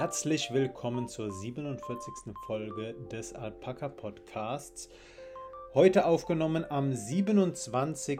Herzlich willkommen zur 47. Folge des Alpaka Podcasts. Heute aufgenommen am 27.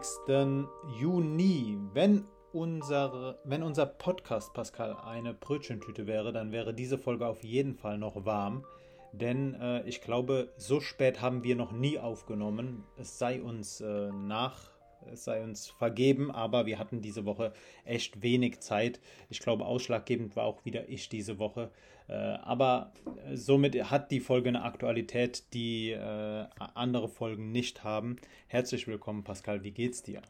Juni. Wenn, unsere, wenn unser Podcast, Pascal, eine Brötchentüte wäre, dann wäre diese Folge auf jeden Fall noch warm. Denn äh, ich glaube, so spät haben wir noch nie aufgenommen. Es sei uns äh, nach es sei uns vergeben, aber wir hatten diese Woche echt wenig Zeit. Ich glaube, ausschlaggebend war auch wieder ich diese Woche. Äh, aber somit hat die Folge eine Aktualität, die äh, andere Folgen nicht haben. Herzlich willkommen, Pascal. Wie geht's dir?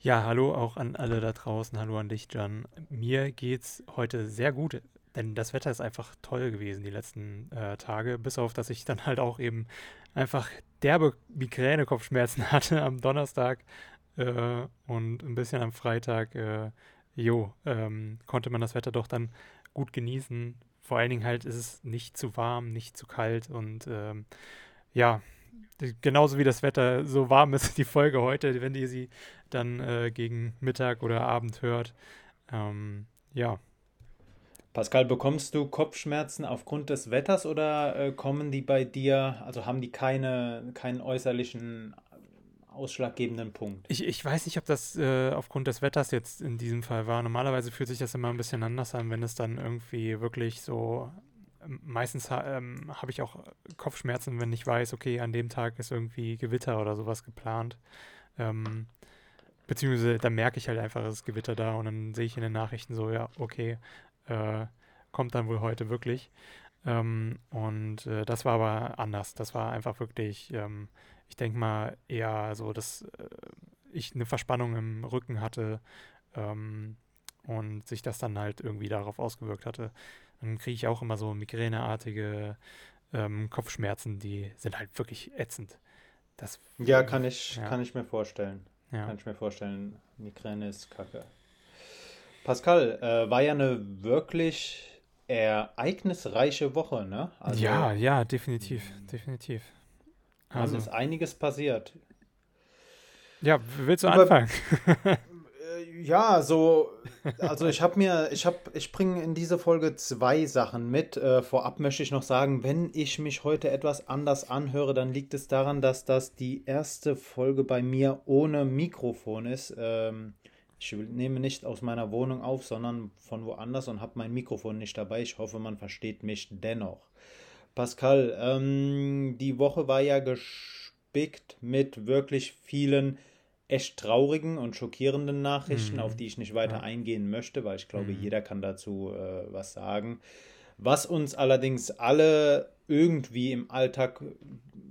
Ja, hallo auch an alle da draußen. Hallo an dich, Jan. Mir geht's heute sehr gut, denn das Wetter ist einfach toll gewesen die letzten äh, Tage, bis auf, dass ich dann halt auch eben einfach derbe Migräne-Kopfschmerzen hatte am Donnerstag äh, und ein bisschen am Freitag, äh, jo, ähm, konnte man das Wetter doch dann gut genießen. Vor allen Dingen halt ist es nicht zu warm, nicht zu kalt und ähm, ja, genauso wie das Wetter so warm ist, die Folge heute, wenn ihr sie dann äh, gegen Mittag oder Abend hört. Ähm, ja. Pascal, bekommst du Kopfschmerzen aufgrund des Wetters oder äh, kommen die bei dir, also haben die keine, keinen äußerlichen ausschlaggebenden Punkt. Ich, ich weiß nicht, ob das äh, aufgrund des Wetters jetzt in diesem Fall war. Normalerweise fühlt sich das immer ein bisschen anders an, wenn es dann irgendwie wirklich so. Ähm, meistens ähm, habe ich auch Kopfschmerzen, wenn ich weiß, okay, an dem Tag ist irgendwie Gewitter oder sowas geplant. Ähm, beziehungsweise da merke ich halt einfach, es ist Gewitter da und dann sehe ich in den Nachrichten so, ja, okay, äh, kommt dann wohl heute wirklich. Ähm, und äh, das war aber anders. Das war einfach wirklich ähm, ich denke mal eher so, dass äh, ich eine Verspannung im Rücken hatte ähm, und sich das dann halt irgendwie darauf ausgewirkt hatte. Dann kriege ich auch immer so migräneartige ähm, Kopfschmerzen, die sind halt wirklich ätzend. Das, ja, kann ich, ja. kann ich mir vorstellen. Ja. Kann ich mir vorstellen. Migräne ist kacke. Pascal, äh, war ja eine wirklich ereignisreiche Woche, ne? Also, ja, ja, definitiv, definitiv. Also ist einiges passiert. Ja, willst du anfangen? Äh, ja, so, also ich habe mir, ich habe, ich bringe in diese Folge zwei Sachen mit. Äh, vorab möchte ich noch sagen, wenn ich mich heute etwas anders anhöre, dann liegt es daran, dass das die erste Folge bei mir ohne Mikrofon ist. Ähm, ich nehme nicht aus meiner Wohnung auf, sondern von woanders und habe mein Mikrofon nicht dabei. Ich hoffe, man versteht mich dennoch. Pascal, ähm, die Woche war ja gespickt mit wirklich vielen echt traurigen und schockierenden Nachrichten, mhm. auf die ich nicht weiter ja. eingehen möchte, weil ich glaube, mhm. jeder kann dazu äh, was sagen. Was uns allerdings alle irgendwie im Alltag,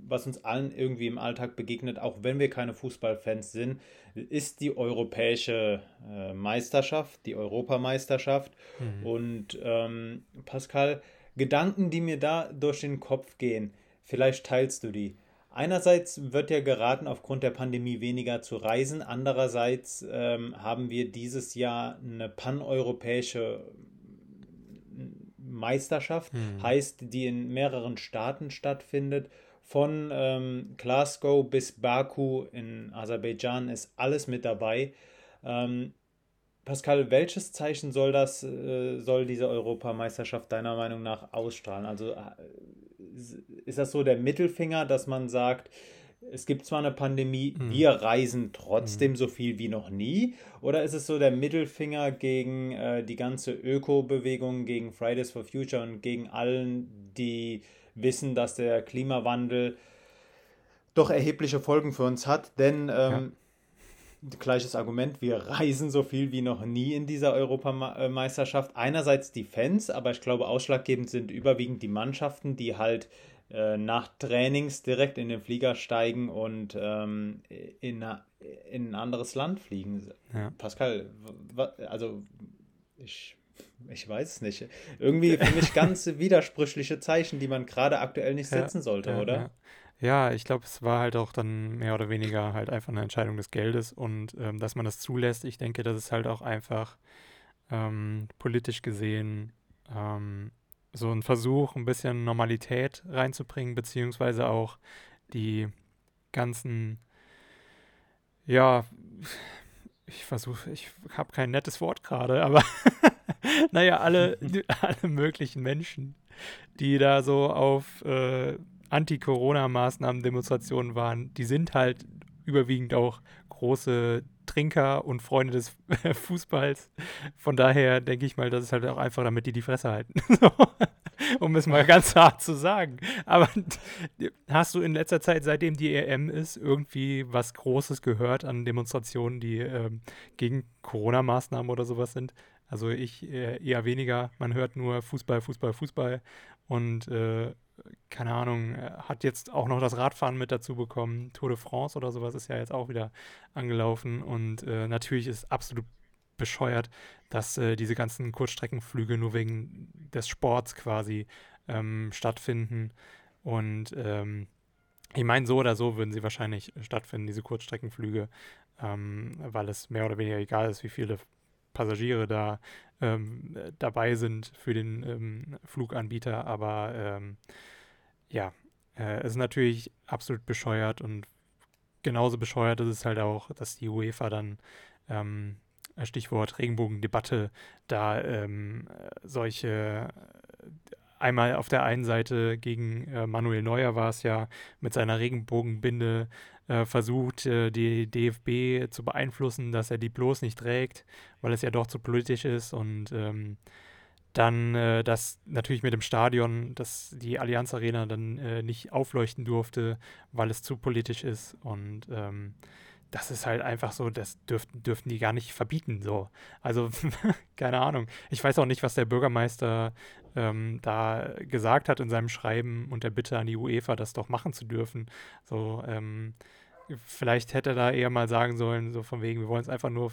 was uns allen irgendwie im Alltag begegnet, auch wenn wir keine Fußballfans sind, ist die europäische äh, Meisterschaft, die Europameisterschaft. Mhm. Und ähm, Pascal, Gedanken, die mir da durch den Kopf gehen. Vielleicht teilst du die. Einerseits wird ja geraten, aufgrund der Pandemie weniger zu reisen. Andererseits ähm, haben wir dieses Jahr eine paneuropäische Meisterschaft, hm. heißt, die in mehreren Staaten stattfindet. Von ähm, Glasgow bis Baku in Aserbaidschan ist alles mit dabei. Ähm, Pascal, welches Zeichen soll das, äh, soll diese Europameisterschaft deiner Meinung nach ausstrahlen? Also äh, ist das so der Mittelfinger, dass man sagt, es gibt zwar eine Pandemie, mhm. wir reisen trotzdem mhm. so viel wie noch nie? Oder ist es so der Mittelfinger gegen äh, die ganze Öko-Bewegung, gegen Fridays for Future und gegen allen, die wissen, dass der Klimawandel doch erhebliche Folgen für uns hat? Denn ähm, ja gleiches Argument, wir reisen so viel wie noch nie in dieser Europameisterschaft. Einerseits die Fans, aber ich glaube, ausschlaggebend sind überwiegend die Mannschaften, die halt äh, nach Trainings direkt in den Flieger steigen und ähm, in, in ein anderes Land fliegen. Ja. Pascal, also ich, ich weiß es nicht. Irgendwie für mich ganz widersprüchliche Zeichen, die man gerade aktuell nicht setzen ja, sollte, ja, oder? Ja, ich glaube, es war halt auch dann mehr oder weniger halt einfach eine Entscheidung des Geldes und ähm, dass man das zulässt. Ich denke, das ist halt auch einfach ähm, politisch gesehen ähm, so ein Versuch, ein bisschen Normalität reinzubringen, beziehungsweise auch die ganzen, ja, ich versuche, ich habe kein nettes Wort gerade, aber naja, alle, alle möglichen Menschen, die da so auf äh, Anti-Corona-Maßnahmen-Demonstrationen waren, die sind halt überwiegend auch große Trinker und Freunde des Fußballs. Von daher denke ich mal, das ist halt auch einfach, damit die die Fresse halten. um es mal ganz hart zu sagen. Aber hast du in letzter Zeit, seitdem die EM ist, irgendwie was Großes gehört an Demonstrationen, die ähm, gegen Corona-Maßnahmen oder sowas sind? Also ich äh, eher weniger. Man hört nur Fußball, Fußball, Fußball. Und äh, keine Ahnung, hat jetzt auch noch das Radfahren mit dazu bekommen. Tour de France oder sowas ist ja jetzt auch wieder angelaufen. Und äh, natürlich ist absolut bescheuert, dass äh, diese ganzen Kurzstreckenflüge nur wegen des Sports quasi ähm, stattfinden. Und ähm, ich meine, so oder so würden sie wahrscheinlich stattfinden, diese Kurzstreckenflüge, ähm, weil es mehr oder weniger egal ist, wie viele Passagiere da ähm, dabei sind für den ähm, Fluganbieter. Aber ähm, ja, äh, es ist natürlich absolut bescheuert und genauso bescheuert ist es halt auch, dass die UEFA dann ähm, Stichwort Regenbogendebatte, da ähm, solche einmal auf der einen Seite gegen äh, Manuel Neuer war es ja mit seiner Regenbogenbinde äh, versucht, äh, die DFB zu beeinflussen, dass er die bloß nicht trägt, weil es ja doch zu politisch ist und ähm, dann äh, das natürlich mit dem Stadion, dass die Allianz Arena dann äh, nicht aufleuchten durfte, weil es zu politisch ist und ähm, das ist halt einfach so, das dürften, dürften die gar nicht verbieten. So. Also, keine Ahnung. Ich weiß auch nicht, was der Bürgermeister ähm, da gesagt hat in seinem Schreiben und der Bitte an die UEFA, das doch machen zu dürfen. So, ähm, vielleicht hätte er da eher mal sagen sollen, so von wegen, wir wollen es einfach nur,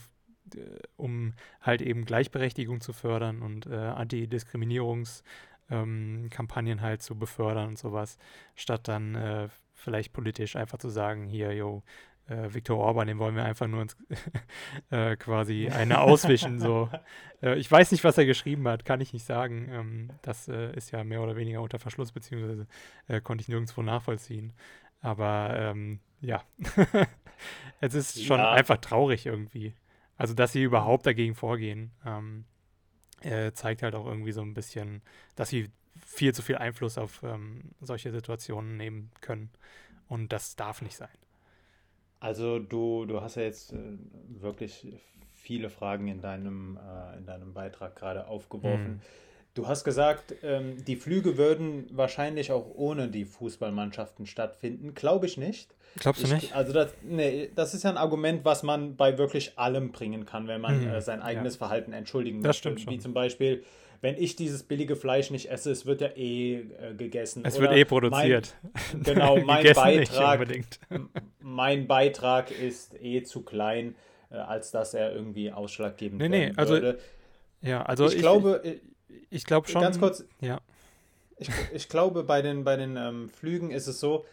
äh, um halt eben Gleichberechtigung zu fördern und äh, Antidiskriminierungskampagnen ähm, halt zu befördern und sowas, statt dann äh, vielleicht politisch einfach zu sagen, hier, yo, äh, Viktor Orban, den wollen wir einfach nur ins, äh, quasi eine auswischen. so. Äh, ich weiß nicht, was er geschrieben hat, kann ich nicht sagen. Ähm, das äh, ist ja mehr oder weniger unter Verschluss, beziehungsweise äh, konnte ich nirgendwo nachvollziehen. Aber ähm, ja, es ist schon ja. einfach traurig irgendwie. Also, dass sie überhaupt dagegen vorgehen, ähm, äh, zeigt halt auch irgendwie so ein bisschen, dass sie viel zu viel Einfluss auf ähm, solche Situationen nehmen können. Und das darf nicht sein. Also du, du hast ja jetzt äh, wirklich viele Fragen in deinem, äh, in deinem Beitrag gerade aufgeworfen. Mhm. Du hast gesagt, ähm, die Flüge würden wahrscheinlich auch ohne die Fußballmannschaften stattfinden. Glaube ich nicht. Glaubst du ich, nicht? Also das, nee, das ist ja ein Argument, was man bei wirklich allem bringen kann, wenn man mhm. äh, sein eigenes ja. Verhalten entschuldigen möchte. Das stimmt schon. Wie zum Beispiel, wenn ich dieses billige Fleisch nicht esse, es wird ja eh äh, gegessen. Es Oder wird eh produziert. Mein, genau, mein Beitrag, mein Beitrag ist eh zu klein, äh, als dass er irgendwie ausschlaggebend nee, nee, also, würde. Ja, also ich, ich glaube, ich, ich glaube schon. Ganz kurz, ja. Ich, ich glaube, bei den, bei den ähm, Flügen ist es so,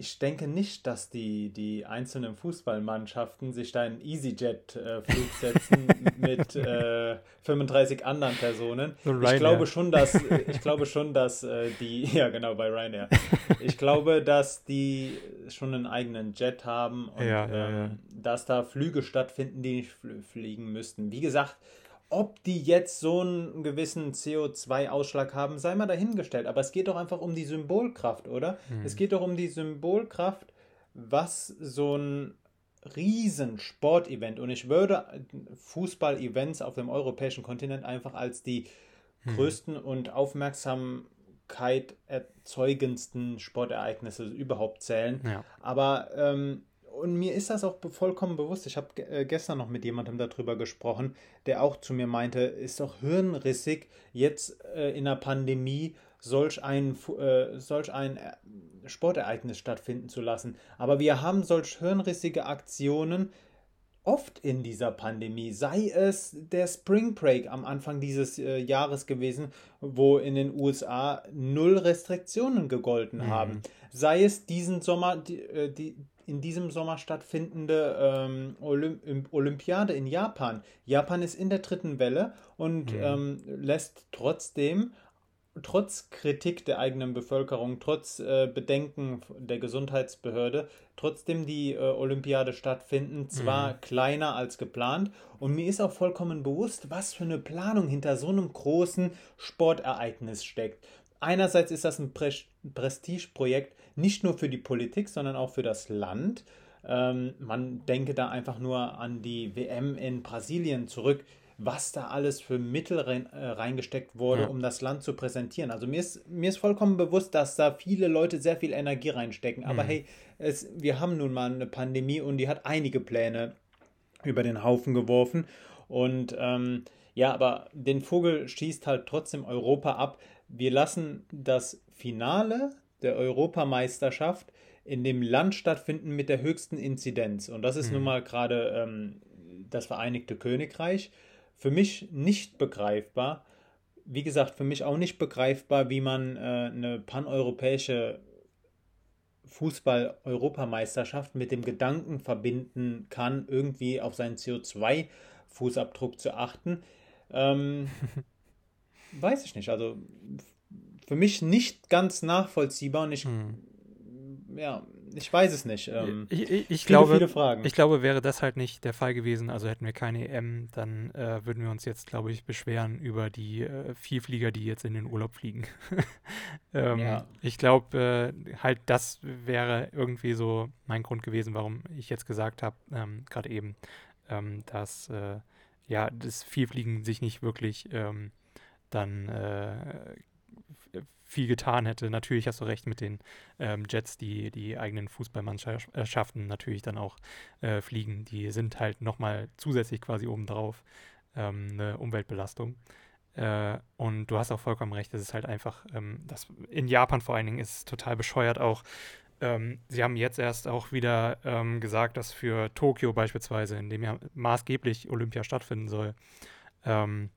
ich denke nicht, dass die, die einzelnen Fußballmannschaften sich da einen EasyJet-Flug äh, setzen mit äh, 35 anderen Personen. So ich glaube schon, dass ich glaube schon, dass äh, die ja genau bei Ryanair. Ich glaube, dass die schon einen eigenen Jet haben und ja, ja, ja. Ähm, dass da Flüge stattfinden, die nicht fliegen müssten. Wie gesagt, ob die jetzt so einen gewissen CO2-Ausschlag haben, sei mal dahingestellt. Aber es geht doch einfach um die Symbolkraft, oder? Mhm. Es geht doch um die Symbolkraft, was so ein Riesensportevent und ich würde Fußball-Events auf dem europäischen Kontinent einfach als die mhm. größten und Aufmerksamkeit erzeugendsten Sportereignisse überhaupt zählen. Ja. Aber ähm, und mir ist das auch vollkommen bewusst. Ich habe äh, gestern noch mit jemandem darüber gesprochen, der auch zu mir meinte, ist doch hirnrissig, jetzt äh, in der Pandemie solch ein, äh, solch ein Sportereignis stattfinden zu lassen. Aber wir haben solch hirnrissige Aktionen oft in dieser Pandemie. Sei es der Spring Break am Anfang dieses Jahres gewesen, wo in den USA null Restriktionen gegolten mhm. haben. Sei es diesen Sommer, die, die, in diesem Sommer stattfindende ähm, Olymp Olympiade in Japan. Japan ist in der dritten Welle und mhm. ähm, lässt trotzdem trotz Kritik der eigenen Bevölkerung, trotz äh, Bedenken der Gesundheitsbehörde, trotzdem die äh, Olympiade stattfinden, zwar mhm. kleiner als geplant. Und mir ist auch vollkommen bewusst, was für eine Planung hinter so einem großen Sportereignis steckt. Einerseits ist das ein Pre Prestigeprojekt nicht nur für die Politik, sondern auch für das Land. Ähm, man denke da einfach nur an die WM in Brasilien zurück was da alles für Mittel rein, äh, reingesteckt wurde, ja. um das Land zu präsentieren. Also mir ist, mir ist vollkommen bewusst, dass da viele Leute sehr viel Energie reinstecken. Aber mhm. hey, es, wir haben nun mal eine Pandemie und die hat einige Pläne über den Haufen geworfen. Und ähm, ja, aber den Vogel schießt halt trotzdem Europa ab. Wir lassen das Finale der Europameisterschaft in dem Land stattfinden mit der höchsten Inzidenz. Und das ist mhm. nun mal gerade ähm, das Vereinigte Königreich für mich nicht begreifbar. Wie gesagt, für mich auch nicht begreifbar, wie man äh, eine paneuropäische Fußball-Europameisterschaft mit dem Gedanken verbinden kann, irgendwie auf seinen CO2-Fußabdruck zu achten. Ähm, weiß ich nicht. Also für mich nicht ganz nachvollziehbar und ich, hm. ja, ich weiß es nicht. Ähm, ich, ich, ich viele, glaube, viele Fragen. Ich glaube, wäre das halt nicht der Fall gewesen, also hätten wir keine EM, dann äh, würden wir uns jetzt, glaube ich, beschweren über die äh, Vielflieger, die jetzt in den Urlaub fliegen. ähm, ja. Ich glaube, äh, halt das wäre irgendwie so mein Grund gewesen, warum ich jetzt gesagt habe, ähm, gerade eben, ähm, dass äh, ja, das Vielfliegen sich nicht wirklich ähm, dann äh, viel getan hätte. Natürlich hast du recht mit den ähm, Jets, die die eigenen Fußballmannschaften natürlich dann auch äh, fliegen. Die sind halt nochmal zusätzlich quasi obendrauf ähm, eine Umweltbelastung. Äh, und du hast auch vollkommen recht, es ist halt einfach, ähm, das in Japan vor allen Dingen ist es total bescheuert auch. Ähm, sie haben jetzt erst auch wieder ähm, gesagt, dass für Tokio beispielsweise, in dem ja maßgeblich Olympia stattfinden soll, ähm,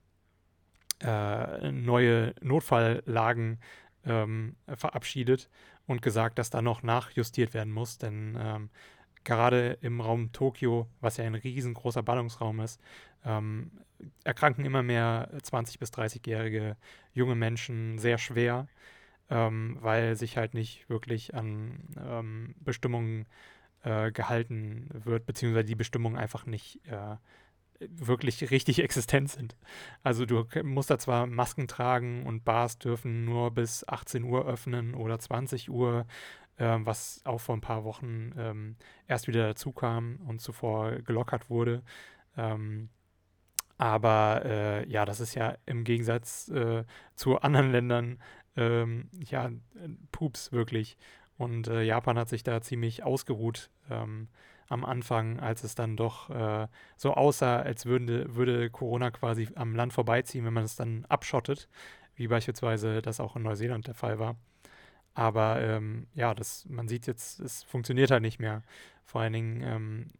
äh, neue Notfalllagen ähm, verabschiedet und gesagt, dass da noch nachjustiert werden muss, denn ähm, gerade im Raum Tokio, was ja ein riesengroßer Ballungsraum ist, ähm, erkranken immer mehr 20- bis 30-jährige junge Menschen sehr schwer, ähm, weil sich halt nicht wirklich an ähm, Bestimmungen äh, gehalten wird, beziehungsweise die Bestimmungen einfach nicht äh, wirklich richtig existent sind. Also du musst da zwar Masken tragen und Bars dürfen nur bis 18 Uhr öffnen oder 20 Uhr, äh, was auch vor ein paar Wochen ähm, erst wieder dazu kam und zuvor gelockert wurde. Ähm, aber äh, ja, das ist ja im Gegensatz äh, zu anderen Ländern ähm, ja Pups wirklich. Und äh, Japan hat sich da ziemlich ausgeruht. Am Anfang, als es dann doch äh, so aussah, als würde, würde Corona quasi am Land vorbeiziehen, wenn man es dann abschottet, wie beispielsweise das auch in Neuseeland der Fall war. Aber ähm, ja, das, man sieht jetzt, es funktioniert halt nicht mehr. Vor allen Dingen, ähm,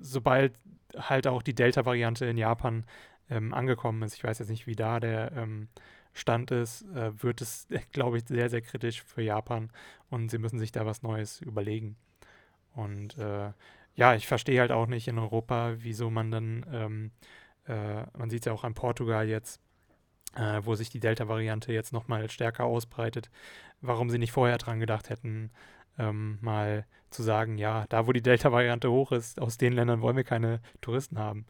sobald halt auch die Delta-Variante in Japan ähm, angekommen ist, ich weiß jetzt nicht, wie da der ähm, Stand ist, äh, wird es, glaube ich, sehr, sehr kritisch für Japan und sie müssen sich da was Neues überlegen. Und äh, ja, ich verstehe halt auch nicht in Europa, wieso man dann, ähm, äh, man sieht es ja auch an Portugal jetzt, äh, wo sich die Delta-Variante jetzt nochmal stärker ausbreitet, warum sie nicht vorher dran gedacht hätten, ähm, mal zu sagen, ja, da wo die Delta-Variante hoch ist, aus den Ländern wollen wir keine Touristen haben.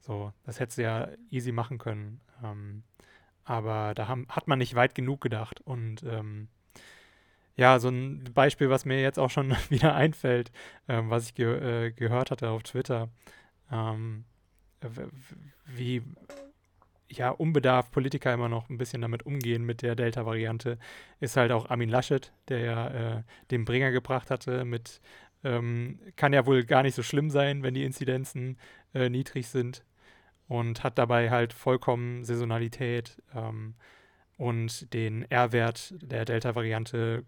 So, das hätte sie ja easy machen können. Ähm, aber da haben, hat man nicht weit genug gedacht und ähm, ja, so ein Beispiel, was mir jetzt auch schon wieder einfällt, ähm, was ich ge äh, gehört hatte auf Twitter, ähm, wie ja, unbedarft Politiker immer noch ein bisschen damit umgehen mit der Delta-Variante, ist halt auch Armin Laschet, der ja äh, den Bringer gebracht hatte mit, ähm, kann ja wohl gar nicht so schlimm sein, wenn die Inzidenzen äh, niedrig sind und hat dabei halt vollkommen Saisonalität ähm, und den R-Wert der Delta-Variante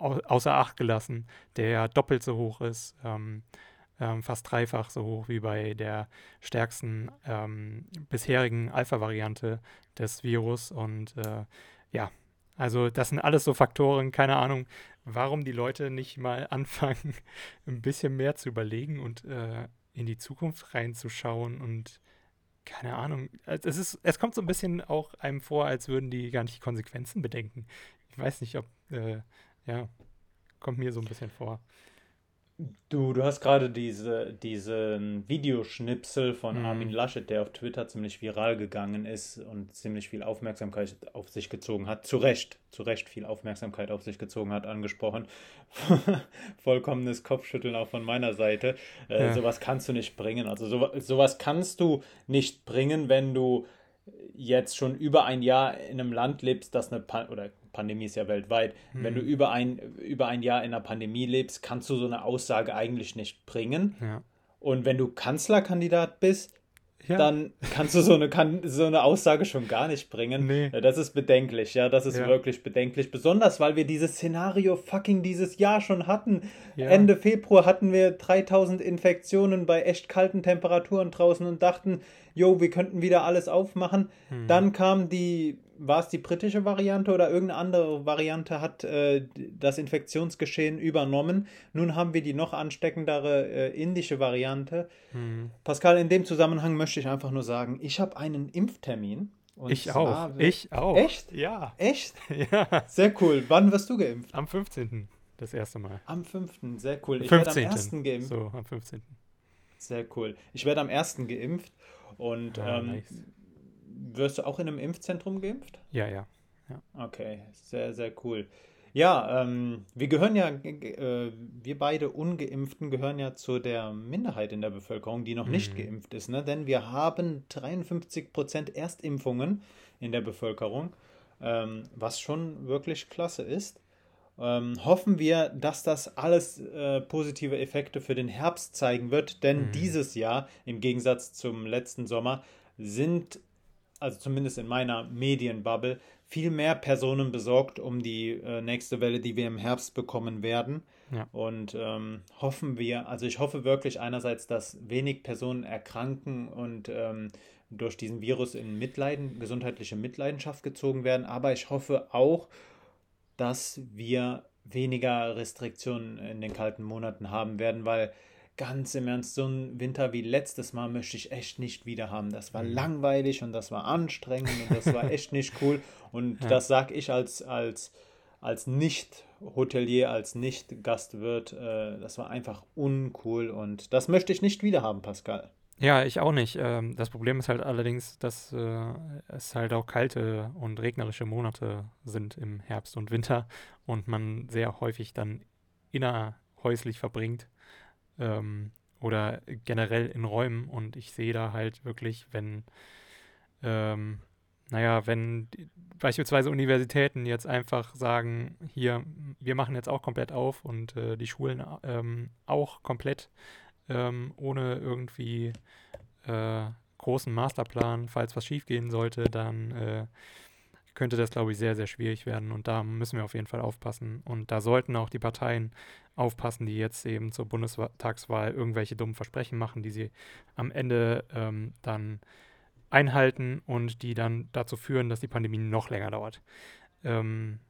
außer Acht gelassen, der doppelt so hoch ist, ähm, ähm, fast dreifach so hoch wie bei der stärksten ähm, bisherigen Alpha-Variante des Virus. Und äh, ja, also das sind alles so Faktoren, keine Ahnung, warum die Leute nicht mal anfangen, ein bisschen mehr zu überlegen und äh, in die Zukunft reinzuschauen und keine Ahnung. Es, ist, es kommt so ein bisschen auch einem vor, als würden die gar nicht die Konsequenzen bedenken. Ich weiß nicht, ob, äh, ja, kommt mir so ein bisschen vor. Du, du hast gerade diese, diesen Videoschnipsel von mhm. Armin Laschet, der auf Twitter ziemlich viral gegangen ist und ziemlich viel Aufmerksamkeit auf sich gezogen hat. Zu Recht, zu Recht viel Aufmerksamkeit auf sich gezogen hat, angesprochen. Vollkommenes Kopfschütteln auch von meiner Seite. Äh, ja. Sowas kannst du nicht bringen. Also so, sowas kannst du nicht bringen, wenn du jetzt schon über ein Jahr in einem Land lebst, das eine Pan oder Pandemie ist ja weltweit. Mhm. Wenn du über ein, über ein Jahr in einer Pandemie lebst, kannst du so eine Aussage eigentlich nicht bringen. Ja. Und wenn du Kanzlerkandidat bist, ja. dann kannst du so eine, kann, so eine Aussage schon gar nicht bringen. Nee. Das ist bedenklich, ja, das ist ja. wirklich bedenklich. Besonders, weil wir dieses Szenario fucking dieses Jahr schon hatten. Ende Februar hatten wir 3000 Infektionen bei echt kalten Temperaturen draußen und dachten, jo, wir könnten wieder alles aufmachen. Hm. Dann kam die war es die britische Variante oder irgendeine andere Variante hat äh, das Infektionsgeschehen übernommen. Nun haben wir die noch ansteckendere äh, indische Variante. Mhm. Pascal, in dem Zusammenhang möchte ich einfach nur sagen, ich habe einen Impftermin. ich auch. Ich auch. Echt? Ja. Echt? Ja. Sehr cool. Wann wirst du geimpft? Am 15. Das erste Mal. Am 5. Sehr cool. Ich werde am 1. geimpft. So, am 15. Sehr cool. Ich werde am 1. geimpft und ah, ähm, nice wirst du auch in einem Impfzentrum geimpft? Ja, ja. ja. Okay, sehr, sehr cool. Ja, ähm, wir gehören ja, äh, wir beide Ungeimpften gehören ja zu der Minderheit in der Bevölkerung, die noch mhm. nicht geimpft ist, ne? denn wir haben 53 Prozent Erstimpfungen in der Bevölkerung, ähm, was schon wirklich klasse ist. Ähm, hoffen wir, dass das alles äh, positive Effekte für den Herbst zeigen wird, denn mhm. dieses Jahr, im Gegensatz zum letzten Sommer, sind also zumindest in meiner Medienbubble, viel mehr Personen besorgt um die äh, nächste Welle, die wir im Herbst bekommen werden. Ja. Und ähm, hoffen wir, also ich hoffe wirklich einerseits, dass wenig Personen erkranken und ähm, durch diesen Virus in Mitleiden, gesundheitliche Mitleidenschaft gezogen werden, aber ich hoffe auch, dass wir weniger Restriktionen in den kalten Monaten haben werden, weil ganz im Ernst, so ein Winter wie letztes Mal möchte ich echt nicht wieder haben. Das war mhm. langweilig und das war anstrengend und das war echt nicht cool. Und ja. das sage ich als, als, als Nicht-Hotelier, als Nicht-Gastwirt. Äh, das war einfach uncool und das möchte ich nicht wieder haben, Pascal. Ja, ich auch nicht. Ähm, das Problem ist halt allerdings, dass äh, es halt auch kalte und regnerische Monate sind im Herbst und Winter und man sehr häufig dann innerhäuslich verbringt ähm, oder generell in Räumen und ich sehe da halt wirklich, wenn, ähm, naja, wenn beispielsweise Universitäten jetzt einfach sagen, hier, wir machen jetzt auch komplett auf und äh, die Schulen ähm, auch komplett ähm, ohne irgendwie äh, großen Masterplan, falls was schiefgehen sollte, dann äh, könnte das, glaube ich, sehr, sehr schwierig werden. Und da müssen wir auf jeden Fall aufpassen. Und da sollten auch die Parteien aufpassen, die jetzt eben zur Bundestagswahl irgendwelche dummen Versprechen machen, die sie am Ende ähm, dann einhalten und die dann dazu führen, dass die Pandemie noch länger dauert. Ähm,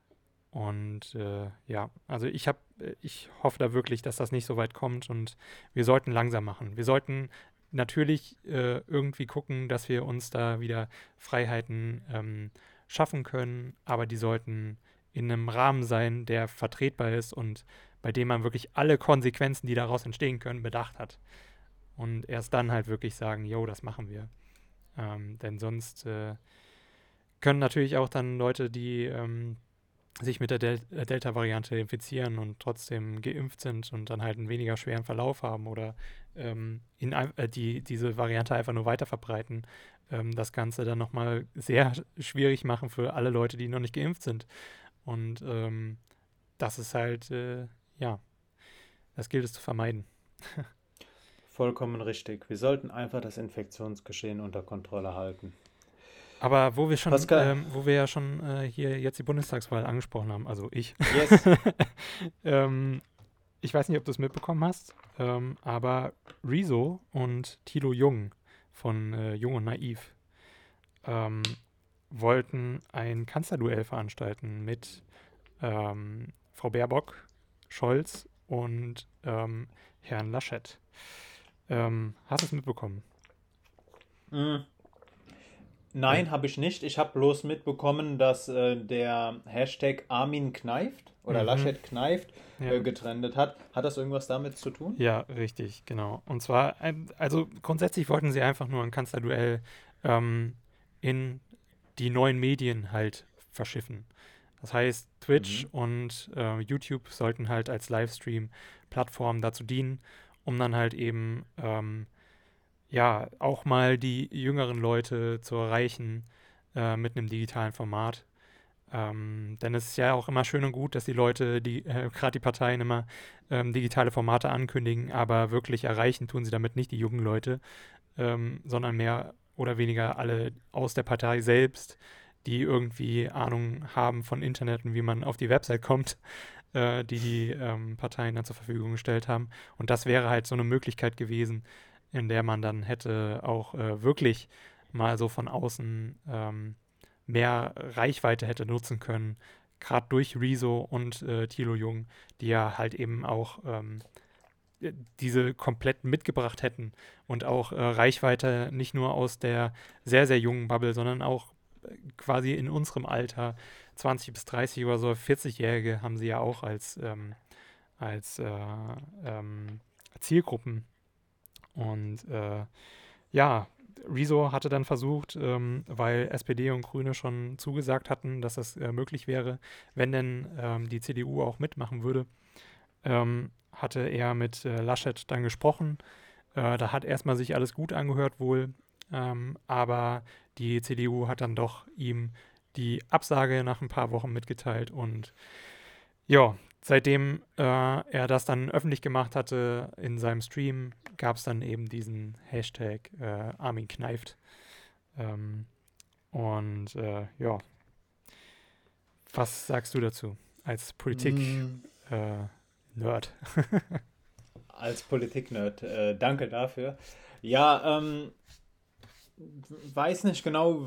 und äh, ja, also ich habe, ich hoffe da wirklich, dass das nicht so weit kommt und wir sollten langsam machen. Wir sollten natürlich äh, irgendwie gucken, dass wir uns da wieder Freiheiten ähm, schaffen können, aber die sollten in einem Rahmen sein, der vertretbar ist und bei dem man wirklich alle Konsequenzen, die daraus entstehen können, bedacht hat. Und erst dann halt wirklich sagen, jo, das machen wir. Ähm, denn sonst äh, können natürlich auch dann Leute, die ähm, sich mit der Del äh, Delta-Variante infizieren und trotzdem geimpft sind und dann halt einen weniger schweren Verlauf haben oder ähm, in, äh, die diese Variante einfach nur weiter verbreiten, ähm, das Ganze dann nochmal sehr schwierig machen für alle Leute, die noch nicht geimpft sind. Und ähm, das ist halt, äh, ja, das gilt es zu vermeiden. Vollkommen richtig. Wir sollten einfach das Infektionsgeschehen unter Kontrolle halten. Aber wo wir schon, ähm, wo wir ja schon äh, hier jetzt die Bundestagswahl angesprochen haben, also ich. Yes. ähm, ich weiß nicht, ob du es mitbekommen hast, ähm, aber Rezo und Tilo Jung von äh, Jung und Naiv ähm, wollten ein Kanzlerduell veranstalten mit ähm, Frau Baerbock, Scholz und ähm, Herrn Laschet. Hast du es mitbekommen? Mm, Nein, habe ich nicht. Ich habe bloß mitbekommen, dass äh, der Hashtag Armin kneift oder mhm. Laschet kneift ja. äh, getrendet hat. Hat das irgendwas damit zu tun? Ja, richtig, genau. Und zwar, also grundsätzlich wollten sie einfach nur ein Kanzlerduell ähm, in die neuen Medien halt verschiffen. Das heißt, Twitch mhm. und äh, YouTube sollten halt als Livestream-Plattform dazu dienen, um dann halt eben ähm, ja, auch mal die jüngeren Leute zu erreichen äh, mit einem digitalen Format. Ähm, denn es ist ja auch immer schön und gut, dass die Leute, die, äh, gerade die Parteien immer ähm, digitale Formate ankündigen, aber wirklich erreichen tun sie damit nicht die jungen Leute, ähm, sondern mehr oder weniger alle aus der Partei selbst, die irgendwie Ahnung haben von Internet und wie man auf die Website kommt, äh, die die ähm, Parteien dann zur Verfügung gestellt haben. Und das wäre halt so eine Möglichkeit gewesen, in der man dann hätte auch äh, wirklich mal so von außen ähm, mehr Reichweite hätte nutzen können, gerade durch Rezo und äh, Thilo Jung, die ja halt eben auch ähm, diese komplett mitgebracht hätten und auch äh, Reichweite nicht nur aus der sehr, sehr jungen Bubble, sondern auch äh, quasi in unserem Alter, 20 bis 30 oder so, 40-Jährige haben sie ja auch als, ähm, als äh, ähm, Zielgruppen und äh, ja, Rezo hatte dann versucht, ähm, weil SPD und Grüne schon zugesagt hatten, dass das äh, möglich wäre, wenn denn ähm, die CDU auch mitmachen würde, ähm, hatte er mit äh, Laschet dann gesprochen. Äh, da hat erstmal sich alles gut angehört wohl, ähm, aber die CDU hat dann doch ihm die Absage nach ein paar Wochen mitgeteilt und ja, seitdem äh, er das dann öffentlich gemacht hatte in seinem Stream, gab es dann eben diesen Hashtag äh, Armin kneift. Ähm, und äh, ja, was sagst du dazu als Politik-Nerd? Mm. Äh, als Politik-Nerd, äh, danke dafür. Ja, ähm, weiß nicht genau,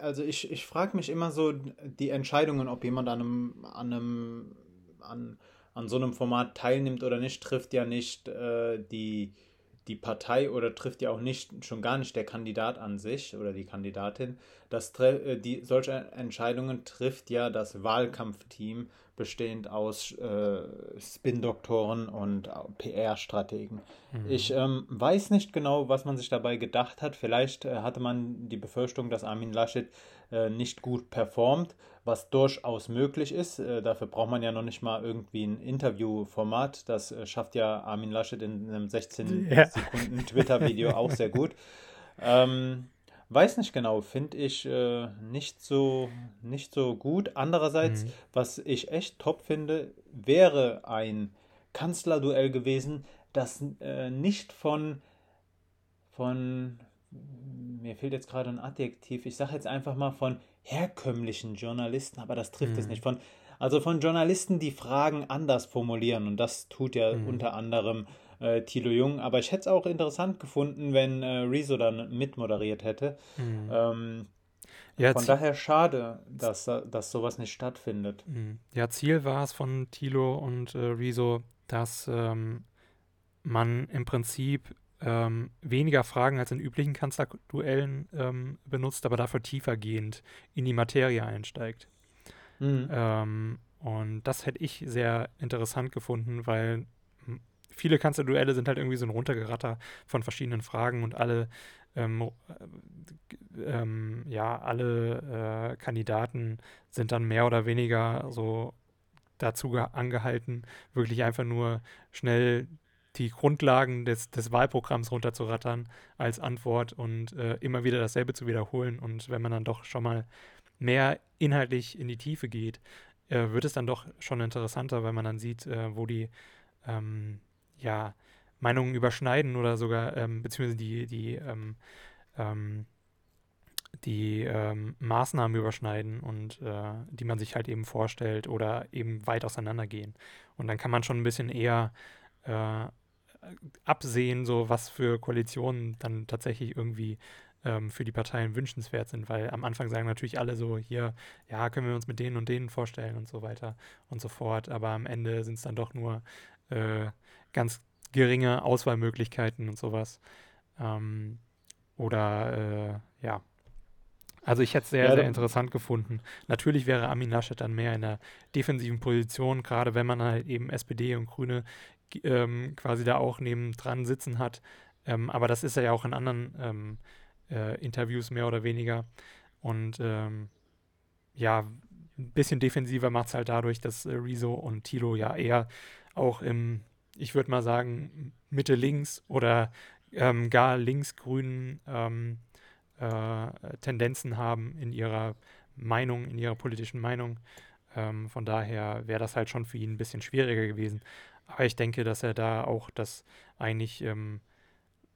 also ich, ich frage mich immer so die Entscheidungen, ob jemand an einem, an einem an, an so einem Format teilnimmt oder nicht, trifft ja nicht äh, die, die Partei oder trifft ja auch nicht, schon gar nicht der Kandidat an sich oder die Kandidatin. Das, äh, die, solche Entscheidungen trifft ja das Wahlkampfteam bestehend aus äh, Spin-Doktoren und PR-Strategen. Mhm. Ich ähm, weiß nicht genau, was man sich dabei gedacht hat. Vielleicht äh, hatte man die Befürchtung, dass Armin Laschet nicht gut performt, was durchaus möglich ist. Äh, dafür braucht man ja noch nicht mal irgendwie ein Interviewformat. Das äh, schafft ja Armin Laschet in einem 16 ja. Sekunden Twitter-Video auch sehr gut. Ähm, weiß nicht genau, finde ich äh, nicht, so, nicht so gut. Andererseits, mhm. was ich echt top finde, wäre ein Kanzlerduell gewesen, das äh, nicht von, von mir fehlt jetzt gerade ein Adjektiv, ich sage jetzt einfach mal von herkömmlichen Journalisten, aber das trifft mhm. es nicht. Von, also von Journalisten, die Fragen anders formulieren und das tut ja mhm. unter anderem äh, Thilo Jung. Aber ich hätte es auch interessant gefunden, wenn äh, Rezo dann mitmoderiert hätte. Mhm. Ähm, ja, von daher schade, dass, dass sowas nicht stattfindet. Mhm. Ja, Ziel war es von Thilo und äh, Rezo, dass ähm, man im Prinzip ähm, weniger Fragen als in üblichen Kanzlerduellen ähm, benutzt, aber dafür tiefergehend in die Materie einsteigt. Mhm. Ähm, und das hätte ich sehr interessant gefunden, weil viele Kanzlerduelle sind halt irgendwie so ein Runtergeratter von verschiedenen Fragen und alle ähm, äh, ähm, ja, alle äh, Kandidaten sind dann mehr oder weniger so dazu angehalten, wirklich einfach nur schnell die Grundlagen des, des Wahlprogramms runterzurattern als Antwort und äh, immer wieder dasselbe zu wiederholen. Und wenn man dann doch schon mal mehr inhaltlich in die Tiefe geht, äh, wird es dann doch schon interessanter, weil man dann sieht, äh, wo die ähm, ja, Meinungen überschneiden oder sogar, ähm, beziehungsweise die, die, ähm, ähm die ähm, Maßnahmen überschneiden und äh, die man sich halt eben vorstellt oder eben weit auseinandergehen. Und dann kann man schon ein bisschen eher äh, absehen, so was für Koalitionen dann tatsächlich irgendwie ähm, für die Parteien wünschenswert sind, weil am Anfang sagen natürlich alle so, hier, ja, können wir uns mit denen und denen vorstellen und so weiter und so fort, aber am Ende sind es dann doch nur äh, ganz geringe Auswahlmöglichkeiten und sowas. Ähm, oder äh, ja, Also ich hätte es sehr, ja, sehr interessant gefunden. Natürlich wäre Armin Laschet dann mehr in der defensiven Position, gerade wenn man halt eben SPD und Grüne ähm, quasi da auch neben dran sitzen hat. Ähm, aber das ist er ja auch in anderen ähm, äh, Interviews mehr oder weniger. Und ähm, ja, ein bisschen defensiver macht es halt dadurch, dass äh, Rezo und Tilo ja eher auch im, ich würde mal sagen, Mitte links oder ähm, gar linksgrünen ähm, äh, Tendenzen haben in ihrer Meinung, in ihrer politischen Meinung. Ähm, von daher wäre das halt schon für ihn ein bisschen schwieriger gewesen. Aber ich denke, dass er da auch das eigentlich, ähm,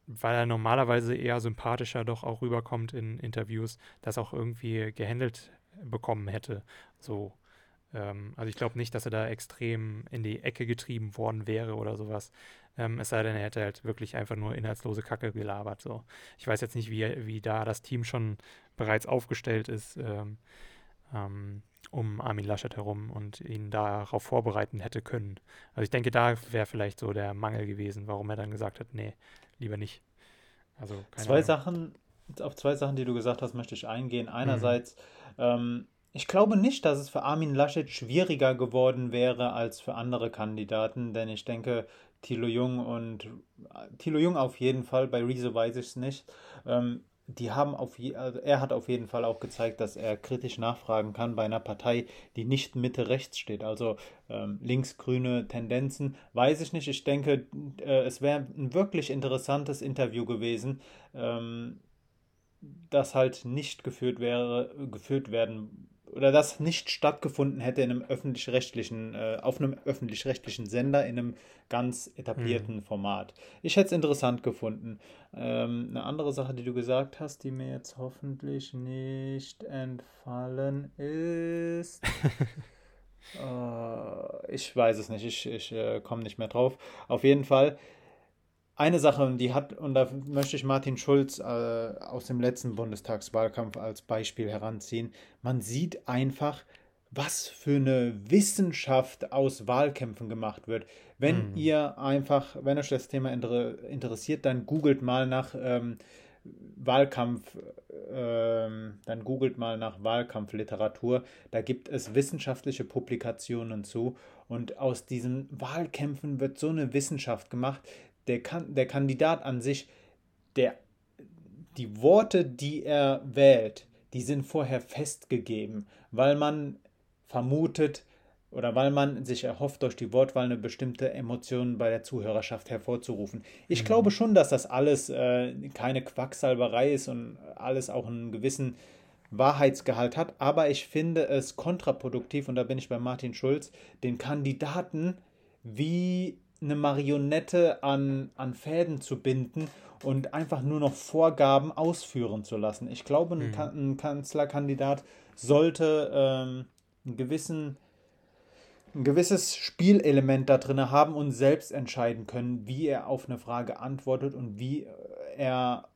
weil er normalerweise eher sympathischer doch auch rüberkommt in Interviews, das auch irgendwie gehandelt bekommen hätte. So. Ähm, also ich glaube nicht, dass er da extrem in die Ecke getrieben worden wäre oder sowas. Ähm, es sei denn, er hätte halt wirklich einfach nur inhaltslose Kacke gelabert. So. Ich weiß jetzt nicht, wie, wie da das Team schon bereits aufgestellt ist, ähm, ähm, um Armin Laschet herum und ihn darauf vorbereiten hätte können. Also ich denke, da wäre vielleicht so der Mangel gewesen, warum er dann gesagt hat, nee, lieber nicht. Also zwei Ahnung. Sachen, auf zwei Sachen, die du gesagt hast, möchte ich eingehen. Mhm. Einerseits, mhm. ähm, ich glaube nicht, dass es für Armin Laschet schwieriger geworden wäre als für andere Kandidaten, denn ich denke, Thilo Jung und Thilo Jung auf jeden Fall, bei Rezo weiß ich es nicht. Ähm, die haben auf je, also er hat auf jeden Fall auch gezeigt, dass er kritisch nachfragen kann bei einer Partei, die nicht Mitte rechts steht. Also ähm, links-grüne Tendenzen, weiß ich nicht. Ich denke, äh, es wäre ein wirklich interessantes Interview gewesen, ähm, das halt nicht geführt wäre, geführt werden oder das nicht stattgefunden hätte in einem öffentlich-rechtlichen, äh, auf einem öffentlich-rechtlichen Sender in einem ganz etablierten mhm. Format. Ich hätte es interessant gefunden. Ähm, eine andere Sache, die du gesagt hast, die mir jetzt hoffentlich nicht entfallen ist. äh, ich weiß es nicht, ich, ich äh, komme nicht mehr drauf. Auf jeden Fall eine Sache, die hat, und da möchte ich Martin Schulz äh, aus dem letzten Bundestagswahlkampf als Beispiel heranziehen. Man sieht einfach, was für eine Wissenschaft aus Wahlkämpfen gemacht wird. Wenn mhm. ihr einfach, wenn euch das Thema inter interessiert, dann googelt mal nach ähm, Wahlkampf, ähm, dann googelt mal nach Wahlkampfliteratur. Da gibt es wissenschaftliche Publikationen zu. Und aus diesen Wahlkämpfen wird so eine Wissenschaft gemacht, der, kan der Kandidat an sich, der, die Worte, die er wählt, die sind vorher festgegeben, weil man vermutet oder weil man sich erhofft, durch die Wortwahl eine bestimmte Emotion bei der Zuhörerschaft hervorzurufen. Ich mhm. glaube schon, dass das alles äh, keine Quacksalberei ist und alles auch einen gewissen Wahrheitsgehalt hat, aber ich finde es kontraproduktiv, und da bin ich bei Martin Schulz, den Kandidaten wie eine Marionette an, an Fäden zu binden und einfach nur noch Vorgaben ausführen zu lassen. Ich glaube, ein, mhm. ein Kanzlerkandidat sollte ähm, einen gewissen, ein gewisses Spielelement da drin haben und selbst entscheiden können, wie er auf eine Frage antwortet und wie er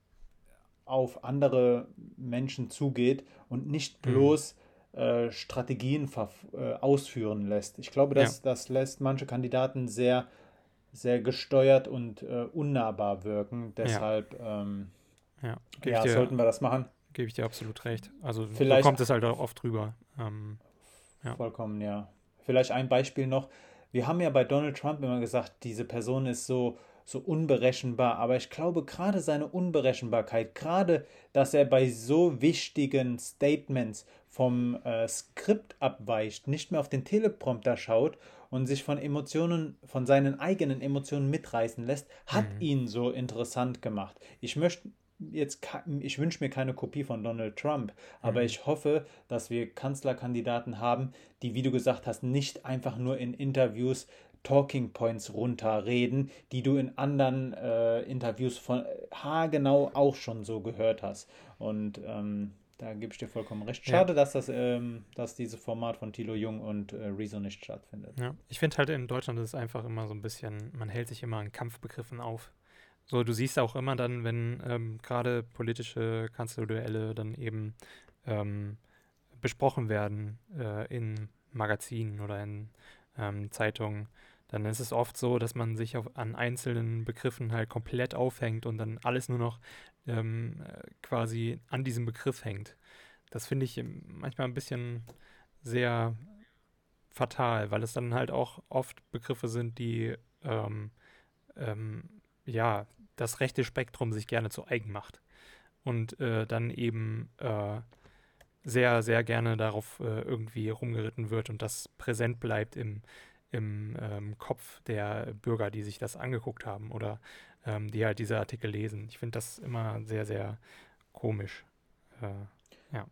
auf andere Menschen zugeht und nicht mhm. bloß mhm. äh, Strategien äh, ausführen lässt. Ich glaube, dass, ja. das lässt manche Kandidaten sehr sehr gesteuert und äh, unnahbar wirken. Deshalb ja, ähm, ja. ja dir, sollten wir das machen. Gebe ich dir absolut recht. Also Vielleicht, so kommt es halt auch oft rüber. Ähm, ja. Vollkommen, ja. Vielleicht ein Beispiel noch. Wir haben ja bei Donald Trump immer gesagt, diese Person ist so, so unberechenbar. Aber ich glaube, gerade seine Unberechenbarkeit, gerade, dass er bei so wichtigen Statements vom äh, Skript abweicht, nicht mehr auf den Teleprompter schaut und sich von Emotionen, von seinen eigenen Emotionen mitreißen lässt, hat mhm. ihn so interessant gemacht. Ich möchte jetzt, ich wünsche mir keine Kopie von Donald Trump, aber mhm. ich hoffe, dass wir Kanzlerkandidaten haben, die, wie du gesagt hast, nicht einfach nur in Interviews Talking Points runterreden, die du in anderen äh, Interviews von haargenau auch schon so gehört hast. Und ähm, da gebe ich dir vollkommen recht. Schade, ja. dass das, ähm, dass dieses Format von Thilo Jung und äh, Rezo nicht stattfindet. Ja, ich finde halt in Deutschland ist es einfach immer so ein bisschen, man hält sich immer an Kampfbegriffen auf. So, du siehst auch immer dann, wenn ähm, gerade politische Kanzlerduelle dann eben ähm, besprochen werden äh, in Magazinen oder in ähm, Zeitungen, dann ist es oft so, dass man sich auf, an einzelnen Begriffen halt komplett aufhängt und dann alles nur noch ähm, quasi an diesem Begriff hängt. das finde ich manchmal ein bisschen sehr fatal, weil es dann halt auch oft Begriffe sind, die ähm, ähm, ja das rechte Spektrum sich gerne zu eigen macht und äh, dann eben äh, sehr, sehr gerne darauf äh, irgendwie rumgeritten wird und das präsent bleibt im, im ähm, Kopf der Bürger, die sich das angeguckt haben oder ähm, die halt diese Artikel lesen. Ich finde das immer sehr, sehr komisch. Äh, ja.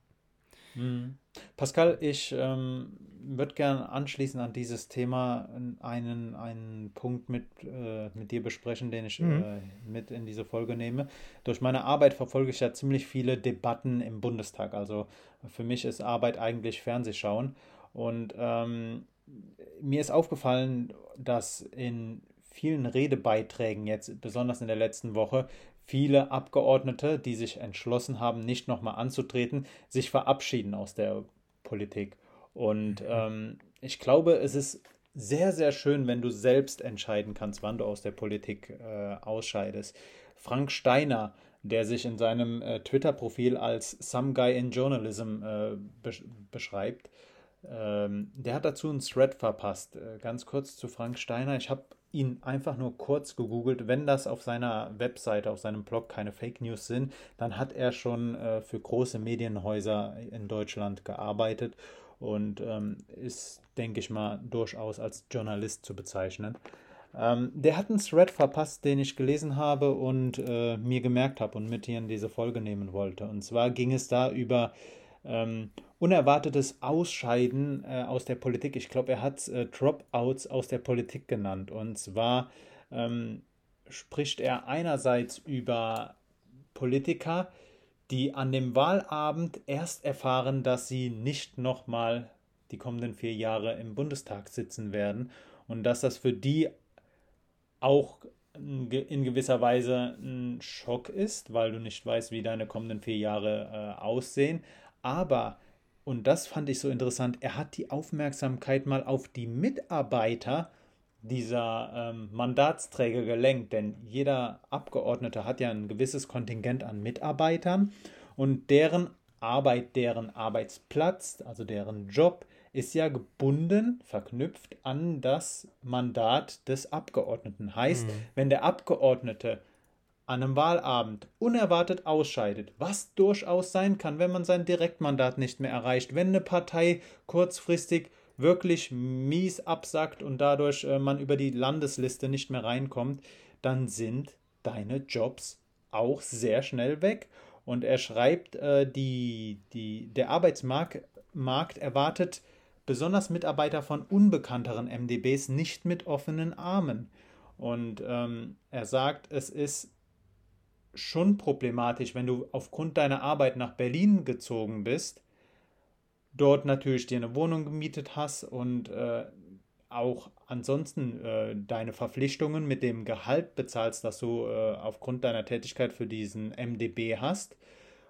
Mhm. Pascal, ich ähm, würde gerne anschließend an dieses Thema einen, einen Punkt mit, äh, mit dir besprechen, den ich mhm. äh, mit in diese Folge nehme. Durch meine Arbeit verfolge ich ja ziemlich viele Debatten im Bundestag. Also für mich ist Arbeit eigentlich Fernsehschauen. Und ähm, mir ist aufgefallen, dass in vielen Redebeiträgen jetzt, besonders in der letzten Woche, viele Abgeordnete, die sich entschlossen haben, nicht nochmal anzutreten, sich verabschieden aus der Politik. Und mhm. ähm, ich glaube, es ist sehr, sehr schön, wenn du selbst entscheiden kannst, wann du aus der Politik äh, ausscheidest. Frank Steiner, der sich in seinem äh, Twitter-Profil als Some Guy in Journalism äh, besch beschreibt, ähm, der hat dazu einen Thread verpasst. Äh, ganz kurz zu Frank Steiner. Ich habe ihn einfach nur kurz gegoogelt. Wenn das auf seiner Webseite, auf seinem Blog keine Fake News sind, dann hat er schon äh, für große Medienhäuser in Deutschland gearbeitet und ähm, ist, denke ich mal, durchaus als Journalist zu bezeichnen. Ähm, der hat einen Thread verpasst, den ich gelesen habe und äh, mir gemerkt habe und mit hier in diese Folge nehmen wollte. Und zwar ging es da über ähm, unerwartetes Ausscheiden äh, aus der Politik. Ich glaube, er hat es äh, Dropouts aus der Politik genannt. Und zwar ähm, spricht er einerseits über Politiker, die an dem Wahlabend erst erfahren, dass sie nicht nochmal die kommenden vier Jahre im Bundestag sitzen werden und dass das für die auch in gewisser Weise ein Schock ist, weil du nicht weißt, wie deine kommenden vier Jahre äh, aussehen. Aber und das fand ich so interessant, er hat die Aufmerksamkeit mal auf die Mitarbeiter dieser ähm, Mandatsträger gelenkt, denn jeder Abgeordnete hat ja ein gewisses Kontingent an Mitarbeitern und deren Arbeit, deren Arbeitsplatz, also deren Job, ist ja gebunden, verknüpft an das Mandat des Abgeordneten. Heißt, mhm. wenn der Abgeordnete an einem Wahlabend unerwartet ausscheidet, was durchaus sein kann, wenn man sein Direktmandat nicht mehr erreicht, wenn eine Partei kurzfristig wirklich mies absackt und dadurch äh, man über die Landesliste nicht mehr reinkommt, dann sind deine Jobs auch sehr schnell weg. Und er schreibt, äh, die, die, der Arbeitsmarkt Markt erwartet besonders Mitarbeiter von unbekannteren MDBs nicht mit offenen Armen. Und ähm, er sagt, es ist schon problematisch, wenn du aufgrund deiner Arbeit nach Berlin gezogen bist, dort natürlich dir eine Wohnung gemietet hast und äh, auch ansonsten äh, deine Verpflichtungen mit dem Gehalt bezahlst, das du äh, aufgrund deiner Tätigkeit für diesen MDB hast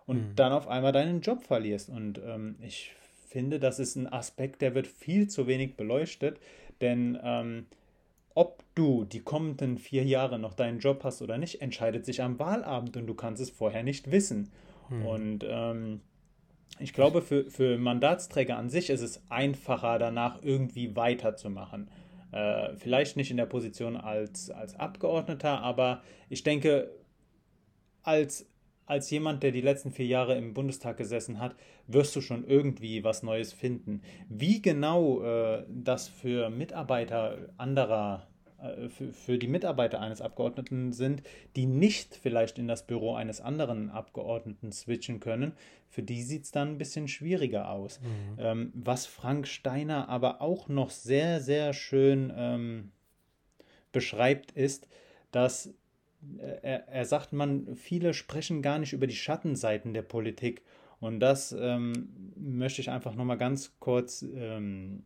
und mhm. dann auf einmal deinen Job verlierst. Und ähm, ich finde, das ist ein Aspekt, der wird viel zu wenig beleuchtet, denn ähm, ob du die kommenden vier Jahre noch deinen Job hast oder nicht, entscheidet sich am Wahlabend und du kannst es vorher nicht wissen. Hm. Und ähm, ich glaube, für, für Mandatsträger an sich ist es einfacher, danach irgendwie weiterzumachen. Äh, vielleicht nicht in der Position als, als Abgeordneter, aber ich denke, als, als jemand, der die letzten vier Jahre im Bundestag gesessen hat, wirst du schon irgendwie was Neues finden. Wie genau äh, das für Mitarbeiter anderer äh, für, für die Mitarbeiter eines Abgeordneten sind, die nicht vielleicht in das Büro eines anderen Abgeordneten switchen können, für die sieht es dann ein bisschen schwieriger aus. Mhm. Ähm, was Frank Steiner aber auch noch sehr, sehr schön ähm, beschreibt, ist, dass er, er sagt, man, viele sprechen gar nicht über die Schattenseiten der Politik. Und das ähm, möchte ich einfach nochmal ganz kurz ähm,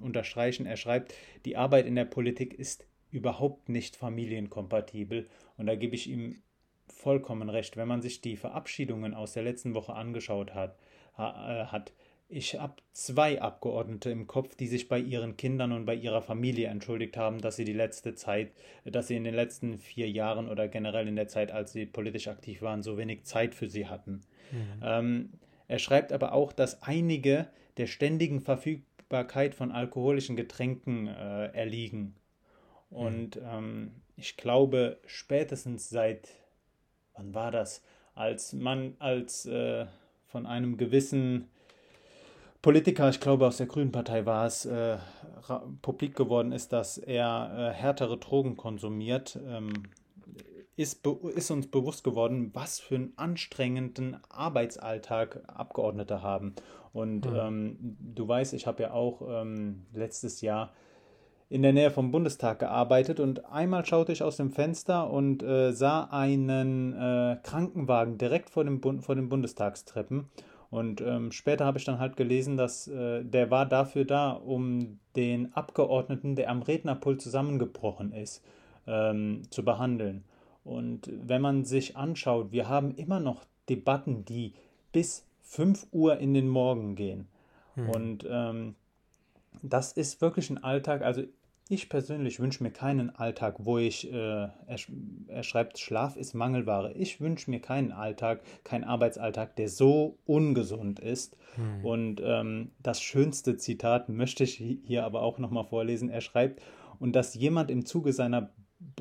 unterstreichen. Er schreibt, die Arbeit in der Politik ist überhaupt nicht familienkompatibel. Und da gebe ich ihm vollkommen recht. Wenn man sich die Verabschiedungen aus der letzten Woche angeschaut hat, äh, hat ich habe zwei Abgeordnete im Kopf, die sich bei ihren Kindern und bei ihrer Familie entschuldigt haben, dass sie die letzte Zeit, dass sie in den letzten vier Jahren oder generell in der Zeit, als sie politisch aktiv waren, so wenig Zeit für sie hatten. Mhm. Ähm, Er schreibt aber auch, dass einige der ständigen Verfügbarkeit von alkoholischen Getränken äh, erliegen. Und ähm, ich glaube, spätestens seit, wann war das, als man als äh, von einem gewissen Politiker, ich glaube aus der Grünen Partei war es, äh, publik geworden ist, dass er äh, härtere Drogen konsumiert, ähm, ist, ist uns bewusst geworden, was für einen anstrengenden Arbeitsalltag Abgeordnete haben. Und mhm. ähm, du weißt, ich habe ja auch ähm, letztes Jahr in der Nähe vom Bundestag gearbeitet und einmal schaute ich aus dem Fenster und äh, sah einen äh, Krankenwagen direkt vor, dem vor den Bundestagstreppen. Und ähm, später habe ich dann halt gelesen, dass äh, der war dafür da, um den Abgeordneten, der am Rednerpult zusammengebrochen ist, ähm, zu behandeln. Und wenn man sich anschaut, wir haben immer noch Debatten, die bis 5 Uhr in den Morgen gehen. Hm. Und ähm, das ist wirklich ein Alltag. Also ich persönlich wünsche mir keinen Alltag, wo ich, äh, er, er, schreibt, Schlaf ist Mangelware. Ich wünsche mir keinen Alltag, keinen Arbeitsalltag, der so ungesund ist. Hm. Und ähm, das schönste Zitat möchte ich hier aber auch nochmal vorlesen. Er schreibt, und dass jemand im Zuge seiner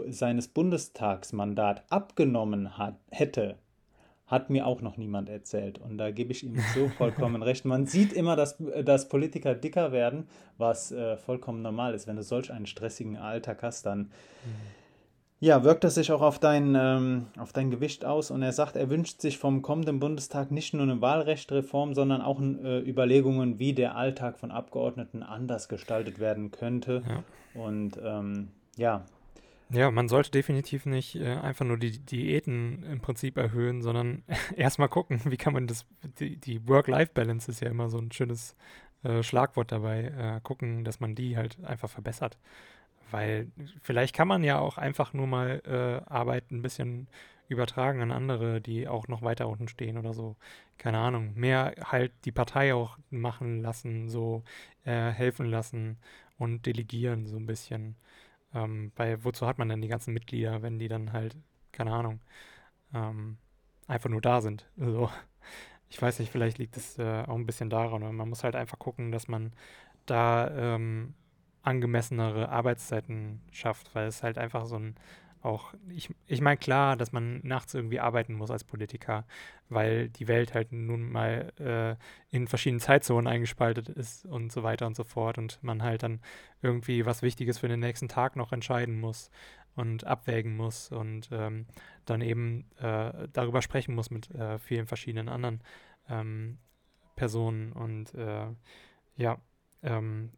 seines Bundestagsmandat abgenommen hat, hätte, hat mir auch noch niemand erzählt. Und da gebe ich ihm so vollkommen recht. Man sieht immer, dass, dass Politiker dicker werden, was äh, vollkommen normal ist. Wenn du solch einen stressigen Alltag hast, dann mhm. ja, wirkt das sich auch auf dein, ähm, auf dein Gewicht aus. Und er sagt, er wünscht sich vom kommenden Bundestag nicht nur eine Wahlrechtreform, sondern auch äh, Überlegungen, wie der Alltag von Abgeordneten anders gestaltet werden könnte. Ja. Und ähm, ja, ja, man sollte definitiv nicht äh, einfach nur die Diäten im Prinzip erhöhen, sondern erstmal gucken, wie kann man das, die, die Work-Life-Balance ist ja immer so ein schönes äh, Schlagwort dabei, äh, gucken, dass man die halt einfach verbessert. Weil vielleicht kann man ja auch einfach nur mal äh, Arbeit ein bisschen übertragen an andere, die auch noch weiter unten stehen oder so. Keine Ahnung. Mehr halt die Partei auch machen lassen, so äh, helfen lassen und delegieren so ein bisschen. Ähm, weil wozu hat man denn die ganzen Mitglieder, wenn die dann halt, keine Ahnung, ähm, einfach nur da sind? Also, ich weiß nicht, vielleicht liegt es äh, auch ein bisschen daran. Aber man muss halt einfach gucken, dass man da ähm, angemessenere Arbeitszeiten schafft, weil es halt einfach so ein auch, ich, ich meine klar, dass man nachts irgendwie arbeiten muss als Politiker, weil die Welt halt nun mal äh, in verschiedenen Zeitzonen eingespaltet ist und so weiter und so fort und man halt dann irgendwie was Wichtiges für den nächsten Tag noch entscheiden muss und abwägen muss und ähm, dann eben äh, darüber sprechen muss mit äh, vielen verschiedenen anderen ähm, Personen und äh, ja, ähm,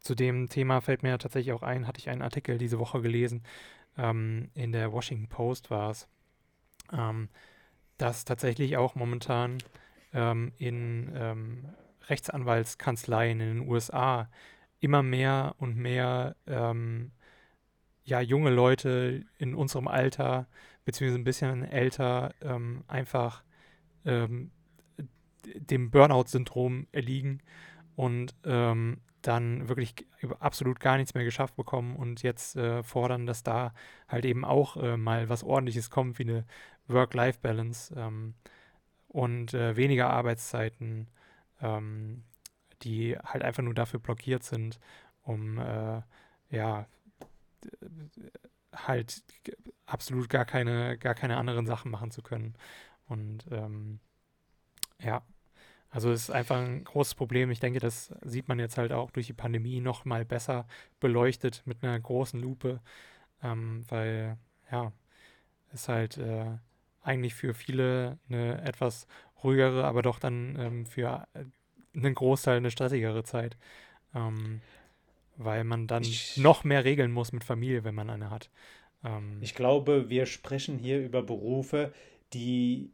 zu dem Thema fällt mir tatsächlich auch ein, hatte ich einen Artikel diese Woche gelesen, ähm, in der Washington Post war es, ähm, dass tatsächlich auch momentan ähm, in ähm, Rechtsanwaltskanzleien in den USA immer mehr und mehr ähm, ja, junge Leute in unserem Alter, beziehungsweise ein bisschen älter, einfach dem Burnout-Syndrom erliegen und ähm, dann wirklich absolut gar nichts mehr geschafft bekommen und jetzt äh, fordern, dass da halt eben auch äh, mal was Ordentliches kommt, wie eine Work-Life-Balance ähm, und äh, weniger Arbeitszeiten, ähm, die halt einfach nur dafür blockiert sind, um äh, ja halt absolut gar keine, gar keine anderen Sachen machen zu können. Und ähm, ja, also es ist einfach ein großes Problem. Ich denke, das sieht man jetzt halt auch durch die Pandemie noch mal besser beleuchtet mit einer großen Lupe, ähm, weil ja, es halt äh, eigentlich für viele eine etwas ruhigere, aber doch dann ähm, für äh, einen Großteil eine stressigere Zeit, ähm, weil man dann ich, noch mehr regeln muss mit Familie, wenn man eine hat. Ähm, ich glaube, wir sprechen hier über Berufe, die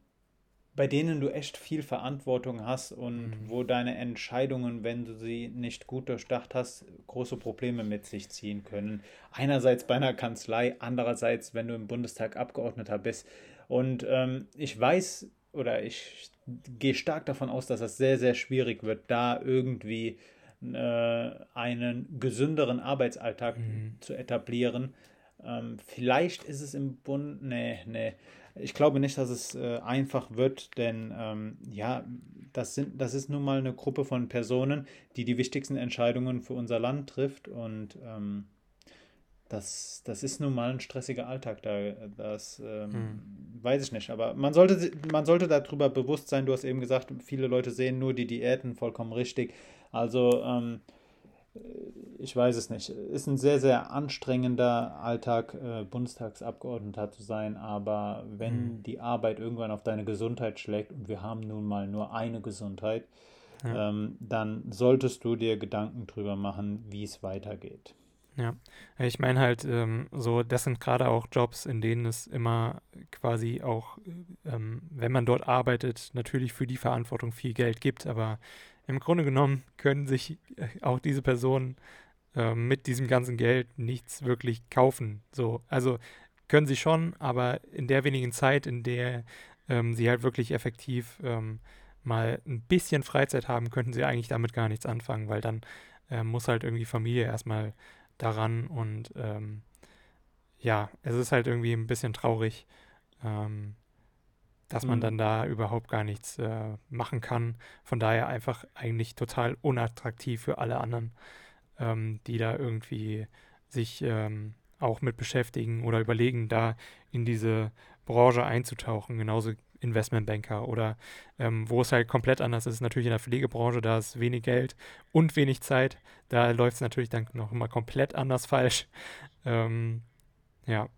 bei denen du echt viel Verantwortung hast und mhm. wo deine Entscheidungen, wenn du sie nicht gut durchdacht hast, große Probleme mit sich ziehen können. Einerseits bei einer Kanzlei, andererseits, wenn du im Bundestag Abgeordneter bist. Und ähm, ich weiß oder ich gehe stark davon aus, dass das sehr, sehr schwierig wird, da irgendwie äh, einen gesünderen Arbeitsalltag mhm. zu etablieren. Ähm, vielleicht ist es im Bund, nee, nee, ich glaube nicht, dass es äh, einfach wird, denn ähm, ja, das, sind, das ist nun mal eine Gruppe von Personen, die die wichtigsten Entscheidungen für unser Land trifft und ähm, das, das ist nun mal ein stressiger Alltag, da, das ähm, hm. weiß ich nicht. Aber man sollte, man sollte darüber bewusst sein, du hast eben gesagt, viele Leute sehen nur die Diäten, vollkommen richtig. Also ähm, ich weiß es nicht. Ist ein sehr, sehr anstrengender Alltag, äh, Bundestagsabgeordneter zu sein, aber wenn mhm. die Arbeit irgendwann auf deine Gesundheit schlägt und wir haben nun mal nur eine Gesundheit, ja. ähm, dann solltest du dir Gedanken drüber machen, wie es weitergeht. Ja, ich meine halt, ähm, so, das sind gerade auch Jobs, in denen es immer quasi auch, ähm, wenn man dort arbeitet, natürlich für die Verantwortung viel Geld gibt, aber im Grunde genommen können sich äh, auch diese Personen äh, mit diesem ganzen Geld nichts wirklich kaufen. So, also können sie schon, aber in der wenigen Zeit, in der ähm, sie halt wirklich effektiv ähm, mal ein bisschen Freizeit haben, könnten sie eigentlich damit gar nichts anfangen, weil dann äh, muss halt irgendwie Familie erstmal daran und ähm, ja, es ist halt irgendwie ein bisschen traurig, ähm, dass man mhm. dann da überhaupt gar nichts äh, machen kann. Von daher einfach eigentlich total unattraktiv für alle anderen, ähm, die da irgendwie sich ähm, auch mit beschäftigen oder überlegen, da in diese Branche einzutauchen. Genauso Investmentbanker oder ähm, wo es halt komplett anders ist, natürlich in der Pflegebranche, da ist wenig Geld und wenig Zeit. Da läuft es natürlich dann noch immer komplett anders falsch. Ähm, ja,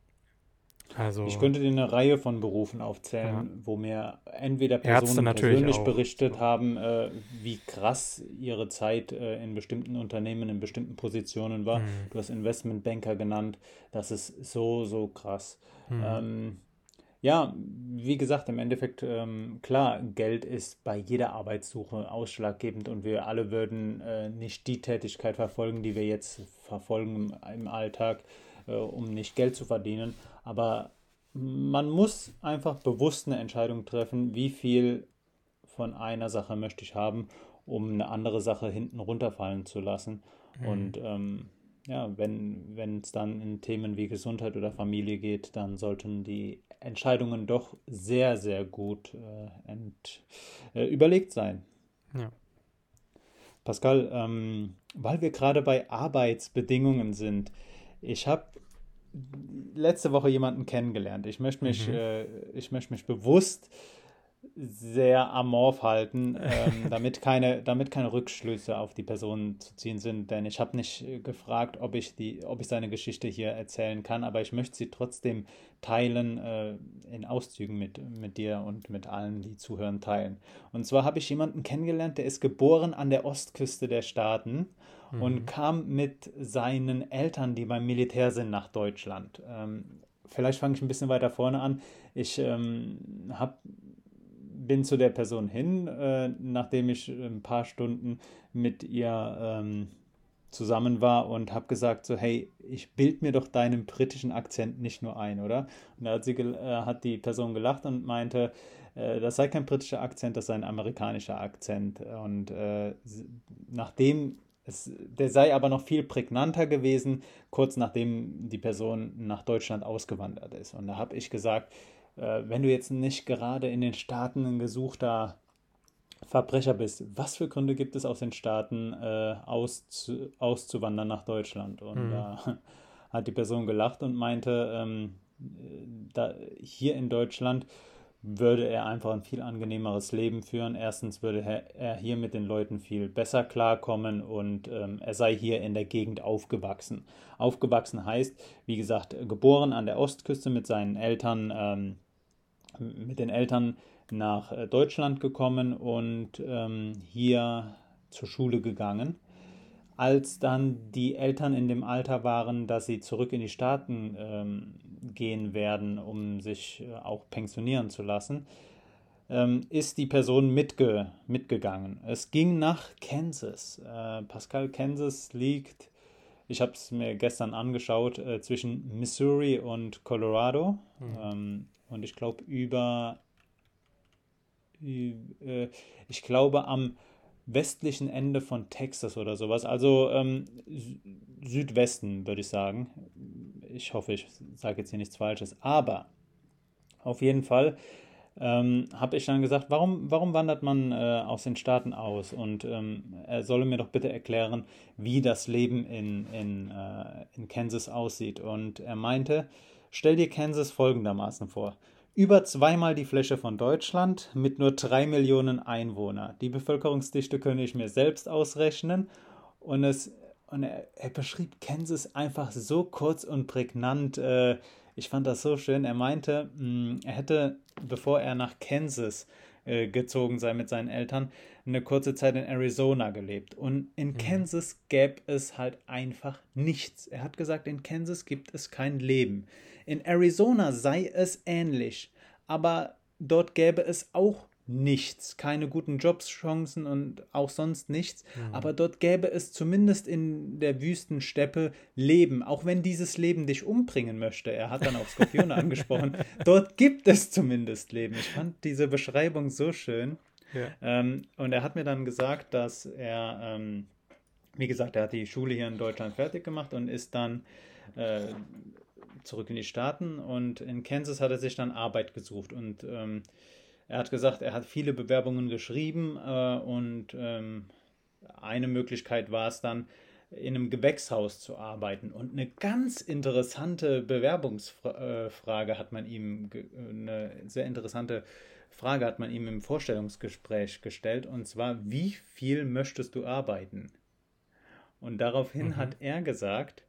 also, ich könnte dir eine Reihe von Berufen aufzählen, ja. wo mir entweder Personen persönlich auch. berichtet haben, äh, wie krass ihre Zeit äh, in bestimmten Unternehmen, in bestimmten Positionen war. Mhm. Du hast Investmentbanker genannt. Das ist so, so krass. Mhm. Ähm, ja, wie gesagt, im Endeffekt, ähm, klar, Geld ist bei jeder Arbeitssuche ausschlaggebend und wir alle würden äh, nicht die Tätigkeit verfolgen, die wir jetzt verfolgen im, im Alltag, um nicht Geld zu verdienen. Aber man muss einfach bewusst eine Entscheidung treffen, wie viel von einer Sache möchte ich haben, um eine andere Sache hinten runterfallen zu lassen. Mhm. Und ähm, ja, wenn es dann in Themen wie Gesundheit oder Familie geht, dann sollten die Entscheidungen doch sehr, sehr gut äh, ent, äh, überlegt sein. Ja. Pascal, ähm, weil wir gerade bei Arbeitsbedingungen sind, ich habe letzte Woche jemanden kennengelernt. Ich möchte mich, mhm. äh, ich möchte mich bewusst sehr amorph halten, ähm, damit, keine, damit keine Rückschlüsse auf die Person zu ziehen sind. Denn ich habe nicht gefragt, ob ich, die, ob ich seine Geschichte hier erzählen kann, aber ich möchte sie trotzdem teilen, äh, in Auszügen mit, mit dir und mit allen, die zuhören, teilen. Und zwar habe ich jemanden kennengelernt, der ist geboren an der Ostküste der Staaten mhm. und kam mit seinen Eltern, die beim Militär sind, nach Deutschland. Ähm, vielleicht fange ich ein bisschen weiter vorne an. Ich ähm, hab, bin zu der Person hin, äh, nachdem ich ein paar Stunden mit ihr ähm, zusammen war und habe gesagt so hey ich bild mir doch deinen britischen Akzent nicht nur ein oder und da hat sie äh, hat die Person gelacht und meinte äh, das sei kein britischer Akzent das sei ein amerikanischer Akzent und äh, nachdem es, der sei aber noch viel prägnanter gewesen, kurz nachdem die Person nach Deutschland ausgewandert ist. Und da habe ich gesagt, äh, wenn du jetzt nicht gerade in den Staaten ein gesuchter Verbrecher bist, was für Gründe gibt es aus den Staaten äh, auszu, auszuwandern nach Deutschland? Und mhm. da hat die Person gelacht und meinte, ähm, da, hier in Deutschland würde er einfach ein viel angenehmeres Leben führen. Erstens würde er hier mit den Leuten viel besser klarkommen und ähm, er sei hier in der Gegend aufgewachsen. Aufgewachsen heißt, wie gesagt, geboren an der Ostküste mit seinen Eltern, ähm, mit den Eltern nach äh, Deutschland gekommen und ähm, hier zur Schule gegangen als dann die Eltern in dem Alter waren, dass sie zurück in die Staaten ähm, gehen werden, um sich äh, auch pensionieren zu lassen, ähm, ist die Person mitge mitgegangen. Es ging nach Kansas. Äh, Pascal, Kansas liegt, ich habe es mir gestern angeschaut, äh, zwischen Missouri und Colorado. Mhm. Und ich glaube über, äh, ich glaube am westlichen Ende von Texas oder sowas. Also ähm, Südwesten, würde ich sagen. Ich hoffe, ich sage jetzt hier nichts Falsches. Aber Auf jeden Fall ähm, habe ich dann gesagt, warum, warum wandert man äh, aus den Staaten aus? Und ähm, er solle mir doch bitte erklären, wie das Leben in, in, äh, in Kansas aussieht. Und er meinte, stell dir Kansas folgendermaßen vor. Über zweimal die Fläche von Deutschland mit nur drei Millionen Einwohnern. Die Bevölkerungsdichte könnte ich mir selbst ausrechnen. Und, es, und er, er beschrieb Kansas einfach so kurz und prägnant. Äh, ich fand das so schön. Er meinte, mh, hm, er hätte, bevor er nach Kansas äh, gezogen sei mit seinen Eltern, eine kurze Zeit in Arizona gelebt. Und in mhm. Kansas gäbe es halt einfach nichts. Er hat gesagt, in Kansas gibt es kein Leben. In Arizona sei es ähnlich, aber dort gäbe es auch nichts, keine guten Jobschancen und auch sonst nichts. Mhm. Aber dort gäbe es zumindest in der Wüstensteppe Leben, auch wenn dieses Leben dich umbringen möchte. Er hat dann auch Skorpione angesprochen. Dort gibt es zumindest Leben. Ich fand diese Beschreibung so schön. Ja. Ähm, und er hat mir dann gesagt, dass er, ähm, wie gesagt, er hat die Schule hier in Deutschland fertig gemacht und ist dann äh, zurück in die Staaten und in Kansas hat er sich dann Arbeit gesucht und ähm, er hat gesagt, er hat viele Bewerbungen geschrieben äh, und ähm, eine Möglichkeit war es dann, in einem Gewächshaus zu arbeiten. Und eine ganz interessante Bewerbungsfrage hat man ihm, eine sehr interessante Frage hat man ihm im Vorstellungsgespräch gestellt, und zwar, wie viel möchtest du arbeiten? Und daraufhin mhm. hat er gesagt,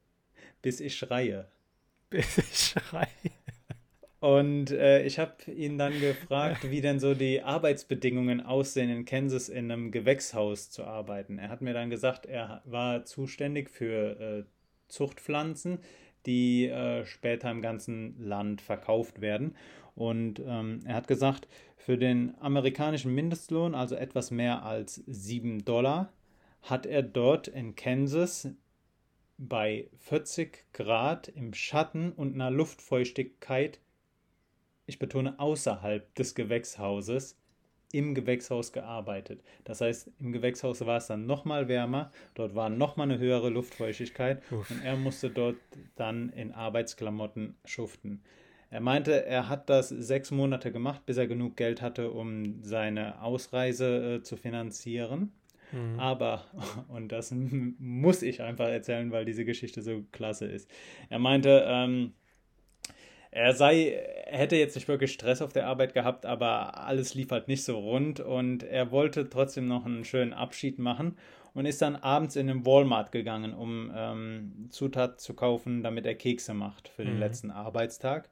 bis ich schreie. Schreie. Und äh, ich habe ihn dann gefragt, wie denn so die Arbeitsbedingungen aussehen, in Kansas in einem Gewächshaus zu arbeiten. Er hat mir dann gesagt, er war zuständig für äh, Zuchtpflanzen, die äh, später im ganzen Land verkauft werden. Und ähm, er hat gesagt, für den amerikanischen Mindestlohn, also etwas mehr als 7 Dollar, hat er dort in Kansas bei 40 Grad im Schatten und einer Luftfeuchtigkeit ich betone außerhalb des Gewächshauses, im Gewächshaus gearbeitet. Das heißt, im Gewächshaus war es dann nochmal wärmer, dort war nochmal eine höhere Luftfeuchtigkeit Uff. und er musste dort dann in Arbeitsklamotten schuften. Er meinte, er hat das sechs Monate gemacht, bis er genug Geld hatte, um seine Ausreise äh, zu finanzieren. Mhm. Aber, und das muss ich einfach erzählen, weil diese Geschichte so klasse ist. Er meinte, ähm, er sei, er hätte jetzt nicht wirklich Stress auf der Arbeit gehabt, aber alles lief halt nicht so rund und er wollte trotzdem noch einen schönen Abschied machen und ist dann abends in den Walmart gegangen, um ähm, Zutaten zu kaufen, damit er Kekse macht für den mhm. letzten Arbeitstag.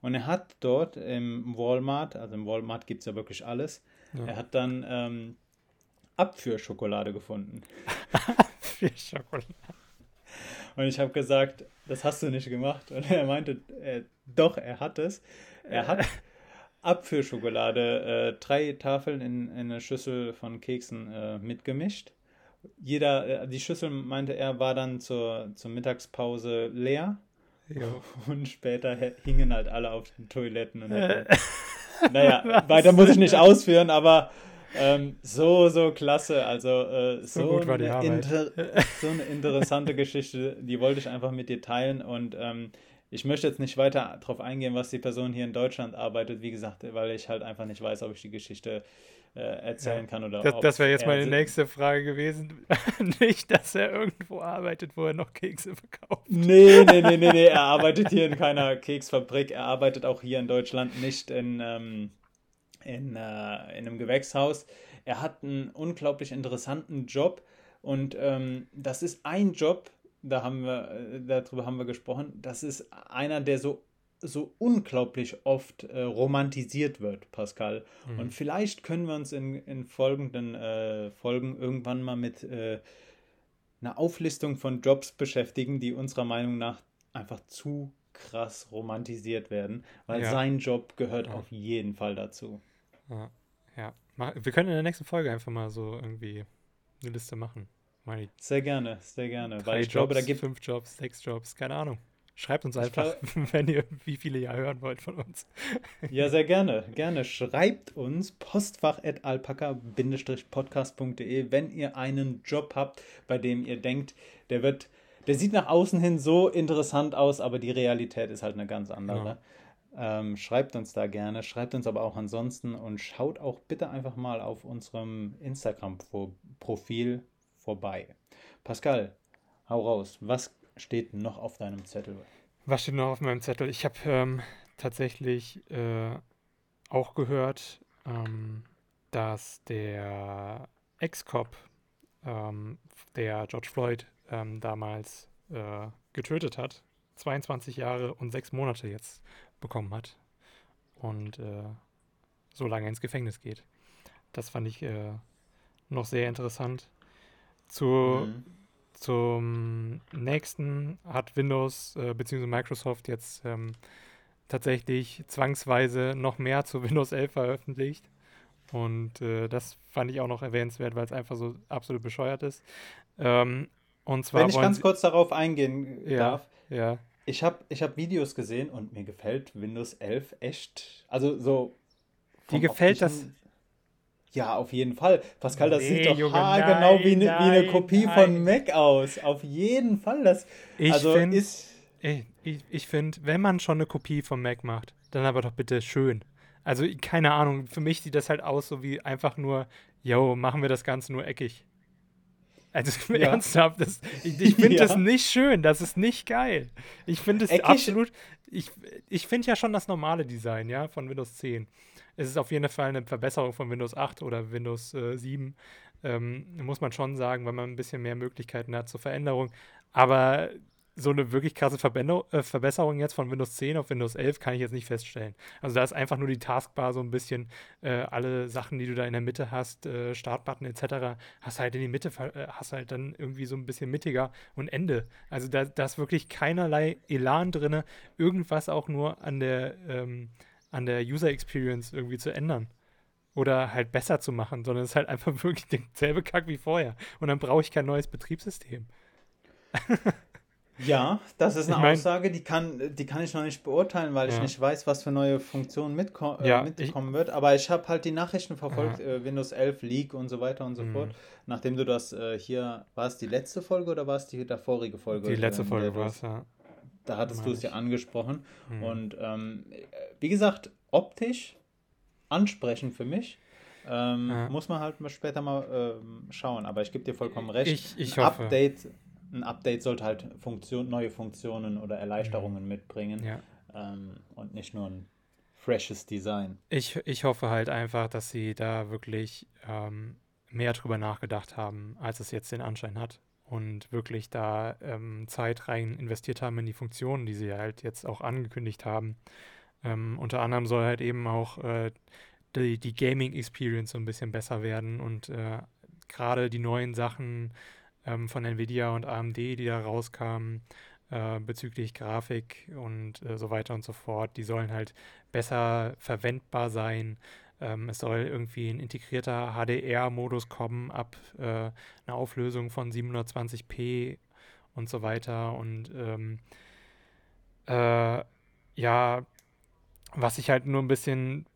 Und er hat dort im Walmart, also im Walmart gibt es ja wirklich alles, ja. er hat dann ähm, Abführschokolade gefunden. Abführschokolade. Und ich habe gesagt, das hast du nicht gemacht. Und er meinte, äh, doch, er hat es. Er hat Apfelschokolade, äh, drei Tafeln in, in eine Schüssel von Keksen äh, mitgemischt. Jeder, äh, die Schüssel, meinte er, war dann zur, zur Mittagspause leer. Jo. Und später hingen halt alle auf den Toiletten. Und naja, weiter muss ich nicht ausführen, aber ähm, so, so klasse. Also äh, so, so, gut war die eine Inter so eine interessante Geschichte, die wollte ich einfach mit dir teilen. Und ähm, ich möchte jetzt nicht weiter darauf eingehen, was die Person hier in Deutschland arbeitet, wie gesagt, weil ich halt einfach nicht weiß, ob ich die Geschichte äh, erzählen ja. kann oder Das, das wäre jetzt meine nächste Frage gewesen. nicht, dass er irgendwo arbeitet, wo er noch Kekse verkauft. Nee, nee, nee, nee, nee. Er arbeitet hier in keiner Keksfabrik. Er arbeitet auch hier in Deutschland nicht in. Ähm, in, äh, in einem Gewächshaus. Er hat einen unglaublich interessanten Job und ähm, das ist ein Job, da haben wir, äh, darüber haben wir gesprochen, das ist einer, der so so unglaublich oft äh, romantisiert wird, Pascal. Mhm. Und vielleicht können wir uns in, in folgenden äh, Folgen irgendwann mal mit äh, einer Auflistung von Jobs beschäftigen, die unserer Meinung nach einfach zu krass romantisiert werden, weil ja. sein Job gehört ja. auf jeden Fall dazu. Ja. ja. Wir können in der nächsten Folge einfach mal so irgendwie eine Liste machen. Meine sehr gerne, sehr gerne. Drei weil ich Jobs, glaube, da gibt fünf Jobs, sechs Jobs, keine Ahnung. Schreibt uns einfach, wenn ihr wie viele ihr hören wollt von uns. Ja, sehr gerne, gerne. Schreibt uns postfach.alpaka-podcast.de, wenn ihr einen Job habt, bei dem ihr denkt, der wird, der sieht nach außen hin so interessant aus, aber die Realität ist halt eine ganz andere. Genau. Ähm, schreibt uns da gerne, schreibt uns aber auch ansonsten und schaut auch bitte einfach mal auf unserem Instagram-Profil vorbei. Pascal, hau raus. Was steht noch auf deinem Zettel? Was steht noch auf meinem Zettel? Ich habe ähm, tatsächlich äh, auch gehört, ähm, dass der Ex-Cop, ähm, der George Floyd ähm, damals äh, getötet hat, 22 Jahre und 6 Monate jetzt bekommen hat und äh, so lange ins Gefängnis geht. Das fand ich äh, noch sehr interessant. Zu, mhm. Zum nächsten hat Windows äh, bzw. Microsoft jetzt ähm, tatsächlich zwangsweise noch mehr zu Windows 11 veröffentlicht. Und äh, das fand ich auch noch erwähnenswert, weil es einfach so absolut bescheuert ist. Ähm, und zwar Wenn ich ganz kurz darauf eingehen ja, darf. Ja. Ich habe ich hab Videos gesehen und mir gefällt Windows 11 echt. Also so. Wie gefällt das? Ja, auf jeden Fall. Pascal, das nee, sieht doch Junge, haargenau wie, ne, wie eine Kopie nein. von Mac aus. Auf jeden Fall. Das, ich also finde, ich, ich finde, wenn man schon eine Kopie von Mac macht, dann aber doch bitte schön. Also, keine Ahnung, für mich sieht das halt aus, so wie einfach nur, yo, machen wir das Ganze nur eckig. Also ja. ernsthaft, das, ich, ich finde ja. das nicht schön, das ist nicht geil. Ich finde es Eckig. absolut, ich, ich finde ja schon das normale Design, ja, von Windows 10. Es ist auf jeden Fall eine Verbesserung von Windows 8 oder Windows äh, 7, ähm, muss man schon sagen, weil man ein bisschen mehr Möglichkeiten hat zur Veränderung. Aber so eine wirklich krasse äh, Verbesserung jetzt von Windows 10 auf Windows 11 kann ich jetzt nicht feststellen. Also da ist einfach nur die Taskbar so ein bisschen äh, alle Sachen, die du da in der Mitte hast, äh, Startbutton etc., hast halt in die Mitte, äh, hast halt dann irgendwie so ein bisschen mittiger und Ende. Also da, da ist wirklich keinerlei Elan drin, irgendwas auch nur an der, ähm, an der User Experience irgendwie zu ändern. Oder halt besser zu machen, sondern es ist halt einfach wirklich derselbe Kack wie vorher. Und dann brauche ich kein neues Betriebssystem. Ja, das ist eine ich mein, Aussage, die kann, die kann ich noch nicht beurteilen, weil ja. ich nicht weiß, was für neue Funktionen mitko äh, ja, mitkommen ich, wird. Aber ich habe halt die Nachrichten verfolgt, ja. äh, Windows 11 Leak und so weiter und so mhm. fort. Nachdem du das äh, hier, war es die letzte Folge oder war es die davorige Folge? Die letzte Folge war es, ja. Da hattest du es ja angesprochen. Mhm. Und ähm, wie gesagt, optisch ansprechend für mich. Ähm, muss man halt später mal ähm, schauen. Aber ich gebe dir vollkommen recht. Ich, ich hoffe. Update ein Update sollte halt Funktion, neue Funktionen oder Erleichterungen mhm. mitbringen ja. ähm, und nicht nur ein freshes Design. Ich, ich hoffe halt einfach, dass sie da wirklich ähm, mehr drüber nachgedacht haben, als es jetzt den Anschein hat und wirklich da ähm, Zeit rein investiert haben in die Funktionen, die sie halt jetzt auch angekündigt haben. Ähm, unter anderem soll halt eben auch äh, die, die Gaming-Experience so ein bisschen besser werden und äh, gerade die neuen Sachen ähm, von Nvidia und AMD, die da rauskamen äh, bezüglich Grafik und äh, so weiter und so fort. Die sollen halt besser verwendbar sein. Ähm, es soll irgendwie ein integrierter HDR-Modus kommen ab äh, einer Auflösung von 720p und so weiter. Und ähm, äh, ja, was ich halt nur ein bisschen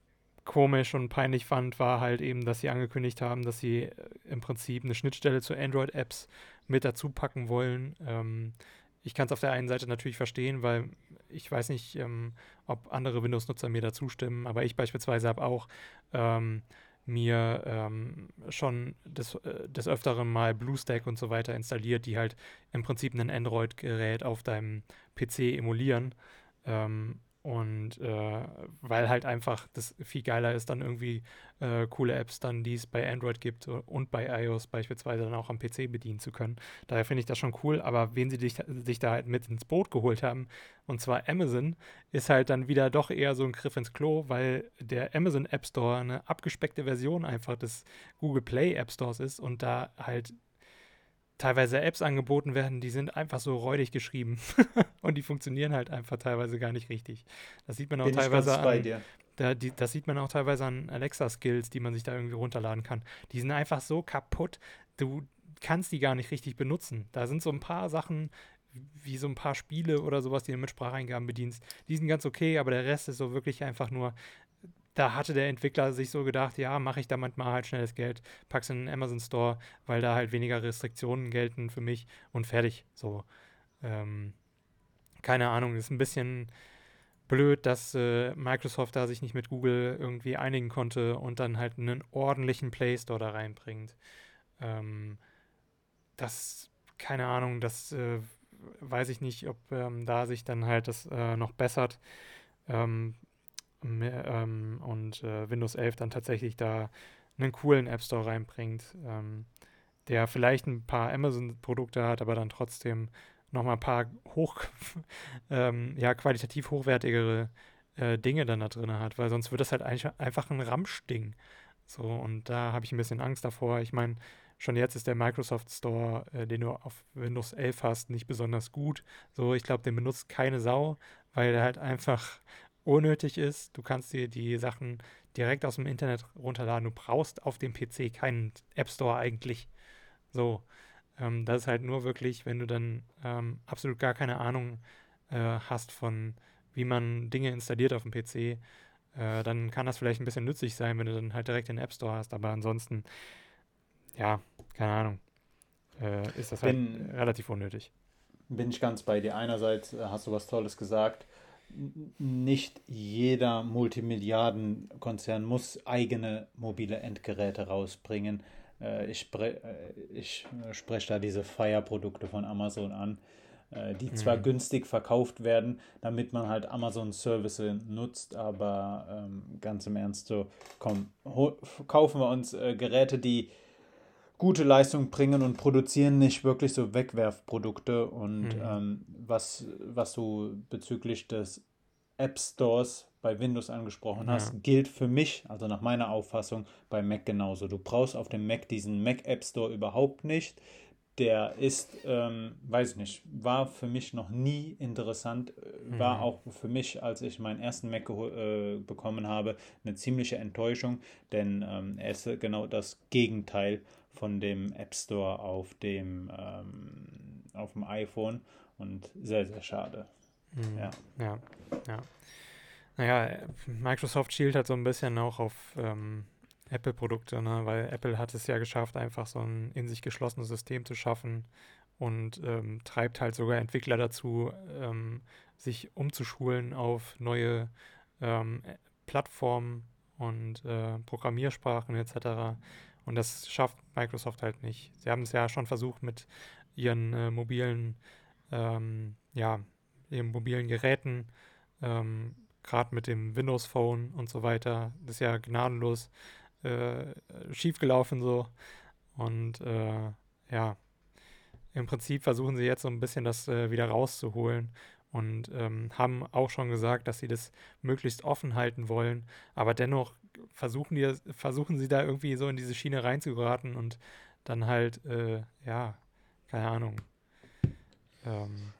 komisch und peinlich fand, war halt eben, dass sie angekündigt haben, dass sie äh, im Prinzip eine Schnittstelle zu Android-Apps mit dazu packen wollen. Ähm, ich kann es auf der einen Seite natürlich verstehen, weil ich weiß nicht, ähm, ob andere Windows-Nutzer mir dazu stimmen, aber ich beispielsweise habe auch ähm, mir ähm, schon des, äh, des Öfteren mal BlueStack und so weiter installiert, die halt im Prinzip ein Android-Gerät auf deinem PC emulieren. Ähm, und äh, weil halt einfach das viel geiler ist, dann irgendwie äh, coole Apps dann, die es bei Android gibt und bei iOS beispielsweise dann auch am PC bedienen zu können. Daher finde ich das schon cool, aber wen sie dich, sich da halt mit ins Boot geholt haben, und zwar Amazon, ist halt dann wieder doch eher so ein Griff ins Klo, weil der Amazon App Store eine abgespeckte Version einfach des Google Play App Stores ist und da halt teilweise Apps angeboten werden, die sind einfach so räudig geschrieben und die funktionieren halt einfach teilweise gar nicht richtig. Das sieht man auch Bin teilweise an, da, die, das sieht man auch teilweise an Alexa-Skills, die man sich da irgendwie runterladen kann. Die sind einfach so kaputt, du kannst die gar nicht richtig benutzen. Da sind so ein paar Sachen, wie so ein paar Spiele oder sowas, die du mit Spracheingaben bedienst. Die sind ganz okay, aber der Rest ist so wirklich einfach nur da hatte der Entwickler sich so gedacht, ja, mache ich da manchmal halt schnelles Geld, pack's in den Amazon Store, weil da halt weniger Restriktionen gelten für mich und fertig. So. Ähm, keine Ahnung, ist ein bisschen blöd, dass äh, Microsoft da sich nicht mit Google irgendwie einigen konnte und dann halt einen ordentlichen Play Store da reinbringt. Ähm, das, keine Ahnung, das äh, weiß ich nicht, ob ähm, da sich dann halt das äh, noch bessert ähm, ähm und äh, Windows 11 dann tatsächlich da einen coolen App Store reinbringt, ähm, der vielleicht ein paar Amazon-Produkte hat, aber dann trotzdem nochmal ein paar hoch, ähm, ja, qualitativ hochwertigere äh, Dinge dann da drin hat, weil sonst wird das halt einfach ein Ramschding. So, und da habe ich ein bisschen Angst davor. Ich meine, schon jetzt ist der Microsoft Store, äh, den du auf Windows 11 hast, nicht besonders gut. So, ich glaube, den benutzt keine Sau, weil er halt einfach unnötig ist. Du kannst dir die Sachen direkt aus dem Internet runterladen. Du brauchst auf dem PC keinen App Store eigentlich. So, ähm, das ist halt nur wirklich, wenn du dann ähm, absolut gar keine Ahnung äh, hast von, wie man Dinge installiert auf dem PC, äh, dann kann das vielleicht ein bisschen nützlich sein, wenn du dann halt direkt den App Store hast. Aber ansonsten, ja, keine Ahnung, äh, ist das halt bin, relativ unnötig. Bin ich ganz bei dir. Einerseits äh, hast du was Tolles gesagt. Nicht jeder Multimilliardenkonzern muss eigene mobile Endgeräte rausbringen. Äh, ich, spre äh, ich äh, spreche da diese Fire-Produkte von Amazon an, die zwar mhm. günstig verkauft werden, damit man halt Amazon-Service nutzt, aber ähm, ganz im Ernst so, komm, kaufen wir uns Geräte, die gute Leistung bringen und produzieren nicht wirklich so Wegwerfprodukte. Und mhm. ähm, was, was du bezüglich des App Stores bei Windows angesprochen hast, ja. gilt für mich, also nach meiner Auffassung, bei Mac genauso. Du brauchst auf dem Mac diesen Mac App Store überhaupt nicht. Der ist, ähm, weiß ich nicht, war für mich noch nie interessant. Äh, war mhm. auch für mich, als ich meinen ersten Mac äh, bekommen habe, eine ziemliche Enttäuschung, denn ähm, er ist genau das Gegenteil von dem App Store auf dem, ähm, auf dem iPhone und sehr, sehr schade. Mhm. Ja. ja, ja. Naja, Microsoft schielt halt so ein bisschen auch auf ähm, Apple-Produkte, ne? weil Apple hat es ja geschafft, einfach so ein in sich geschlossenes System zu schaffen und ähm, treibt halt sogar Entwickler dazu, ähm, sich umzuschulen auf neue ähm, Plattformen und äh, Programmiersprachen etc. Und das schafft Microsoft halt nicht. Sie haben es ja schon versucht mit ihren äh, mobilen, ähm, ja, ihren mobilen Geräten, ähm, gerade mit dem Windows Phone und so weiter, das ist ja gnadenlos äh, schiefgelaufen so. Und äh, ja, im Prinzip versuchen sie jetzt so ein bisschen das äh, wieder rauszuholen und ähm, haben auch schon gesagt, dass sie das möglichst offen halten wollen, aber dennoch versuchen, die, versuchen sie da irgendwie so in diese Schiene reinzugeraten und dann halt, äh, ja, keine Ahnung. Ähm,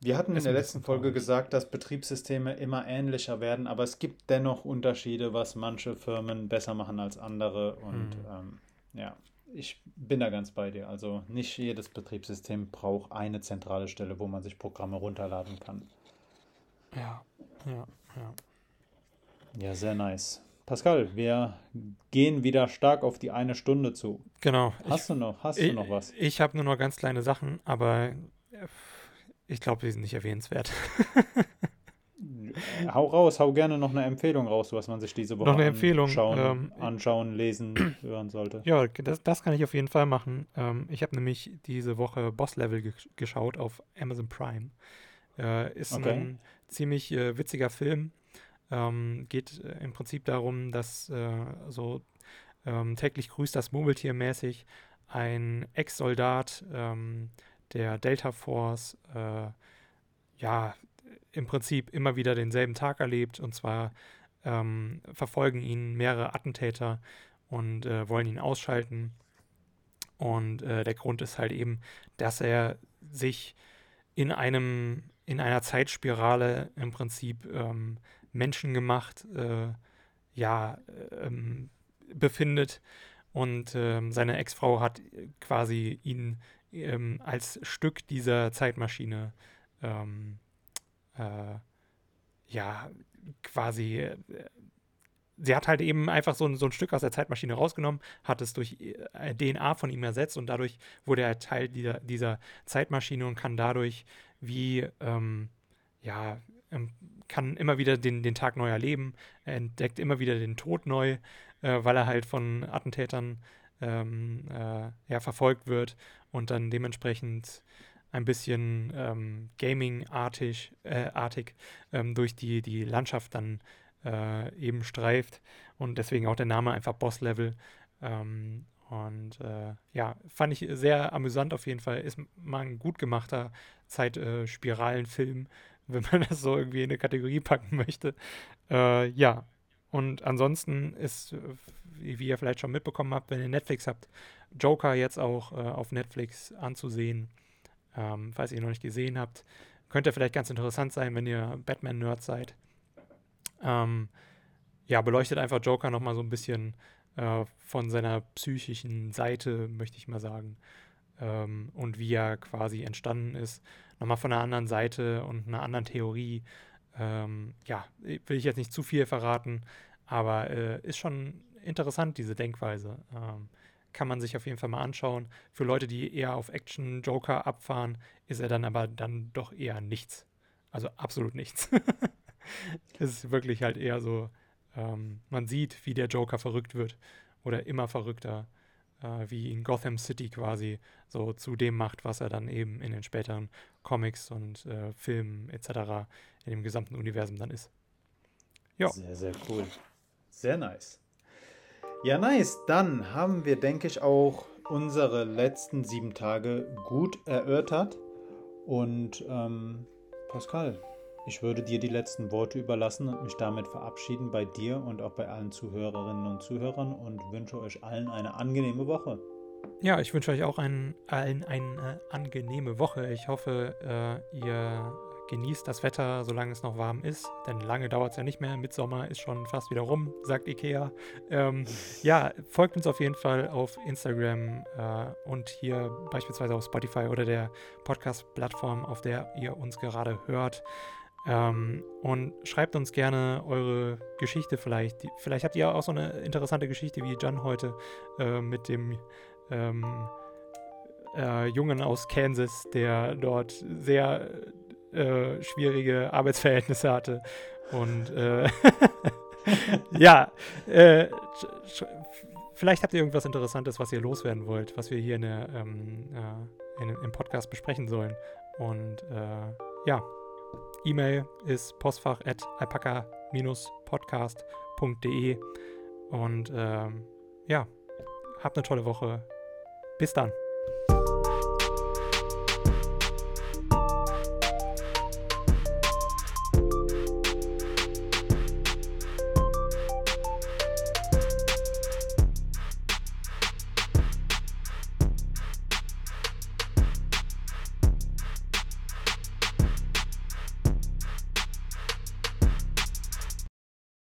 wir hatten in der letzten Folge gesagt, dass Betriebssysteme immer ähnlicher werden, aber es gibt dennoch Unterschiede, was manche Firmen besser machen als andere. Und hm. ähm, ja, ich bin da ganz bei dir. Also nicht jedes Betriebssystem braucht eine zentrale Stelle, wo man sich Programme runterladen kann. Ja, ja, ja. Ja, sehr nice. Pascal, wir gehen wieder stark auf die eine Stunde zu. Genau. Hast ich, du noch, hast ich, du noch was? Ich habe nur noch ganz kleine Sachen, aber ich glaube, die sind nicht erwähnenswert. hau raus, hau gerne noch eine Empfehlung raus, was man sich diese Woche noch eine Empfehlung, anschauen, ähm, anschauen lesen, hören sollte. Ja, das, das kann ich auf jeden Fall machen. Ähm, ich habe nämlich diese Woche Boss Level ge geschaut auf Amazon Prime. Äh, ist okay. ein ziemlich äh, witziger Film. Ähm, geht äh, im Prinzip darum, dass äh, so ähm, täglich grüßt das Murmeltier mäßig ein Ex-Soldat ähm, der Delta Force äh, ja im Prinzip immer wieder denselben Tag erlebt und zwar ähm, verfolgen ihn mehrere Attentäter und äh, wollen ihn ausschalten. Und äh, der Grund ist halt eben, dass er sich in einem in einer Zeitspirale im Prinzip ähm, menschengemacht äh, ja ähm, befindet. Und ähm, seine Ex-Frau hat quasi ihn ähm, als Stück dieser Zeitmaschine ähm, äh, ja quasi äh, sie hat halt eben einfach so ein, so ein Stück aus der Zeitmaschine rausgenommen, hat es durch äh, DNA von ihm ersetzt und dadurch wurde er Teil dieser, dieser Zeitmaschine und kann dadurch wie, ähm, ja, kann immer wieder den, den Tag neu erleben. Er entdeckt immer wieder den Tod neu, äh, weil er halt von Attentätern ähm, äh, ja, verfolgt wird und dann dementsprechend ein bisschen ähm, Gaming-artig äh, artig, ähm, durch die, die Landschaft dann äh, eben streift und deswegen auch der Name einfach Boss-Level. Ähm, und äh, ja, fand ich sehr amüsant auf jeden Fall. Ist mal ein gut gemachter Zeitspiralenfilm, wenn man das so irgendwie in eine Kategorie packen möchte. Äh, ja, und ansonsten ist, wie ihr vielleicht schon mitbekommen habt, wenn ihr Netflix habt, Joker jetzt auch äh, auf Netflix anzusehen. Ähm, falls ihr ihn noch nicht gesehen habt, könnte vielleicht ganz interessant sein, wenn ihr Batman-Nerd seid. Ähm, ja, beleuchtet einfach Joker nochmal so ein bisschen äh, von seiner psychischen Seite, möchte ich mal sagen. Ähm, und wie er quasi entstanden ist. Nochmal von einer anderen Seite und einer anderen Theorie. Ähm, ja, will ich jetzt nicht zu viel verraten, aber äh, ist schon interessant, diese Denkweise. Ähm, kann man sich auf jeden Fall mal anschauen. Für Leute, die eher auf Action Joker abfahren, ist er dann aber dann doch eher nichts. Also absolut nichts. es ist wirklich halt eher so, ähm, man sieht, wie der Joker verrückt wird oder immer verrückter, äh, wie in Gotham City quasi so zu dem macht, was er dann eben in den späteren Comics und äh, Filmen etc. in dem gesamten Universum dann ist. Ja. Sehr, sehr cool. Sehr nice. Ja, nice. Dann haben wir, denke ich, auch unsere letzten sieben Tage gut erörtert. Und ähm, Pascal, ich würde dir die letzten Worte überlassen und mich damit verabschieden bei dir und auch bei allen Zuhörerinnen und Zuhörern und wünsche euch allen eine angenehme Woche. Ja, ich wünsche euch auch allen eine angenehme Woche. Ich hoffe, äh, ihr genießt das Wetter, solange es noch warm ist, denn lange dauert es ja nicht mehr. Mitsommer ist schon fast wieder rum, sagt Ikea. Ähm, ja, folgt uns auf jeden Fall auf Instagram äh, und hier beispielsweise auf Spotify oder der Podcast-Plattform, auf der ihr uns gerade hört. Ähm, und schreibt uns gerne eure Geschichte vielleicht. Vielleicht habt ihr auch so eine interessante Geschichte wie Jan heute äh, mit dem ähm, äh, Jungen aus Kansas, der dort sehr äh, schwierige Arbeitsverhältnisse hatte. Und äh, ja, äh, vielleicht habt ihr irgendwas Interessantes, was ihr loswerden wollt, was wir hier in der, ähm, äh, in, im Podcast besprechen sollen. Und ja, E-Mail ist postfach at alpaka-podcast.de. Und ähm, ja, habt eine tolle Woche. Bis dann.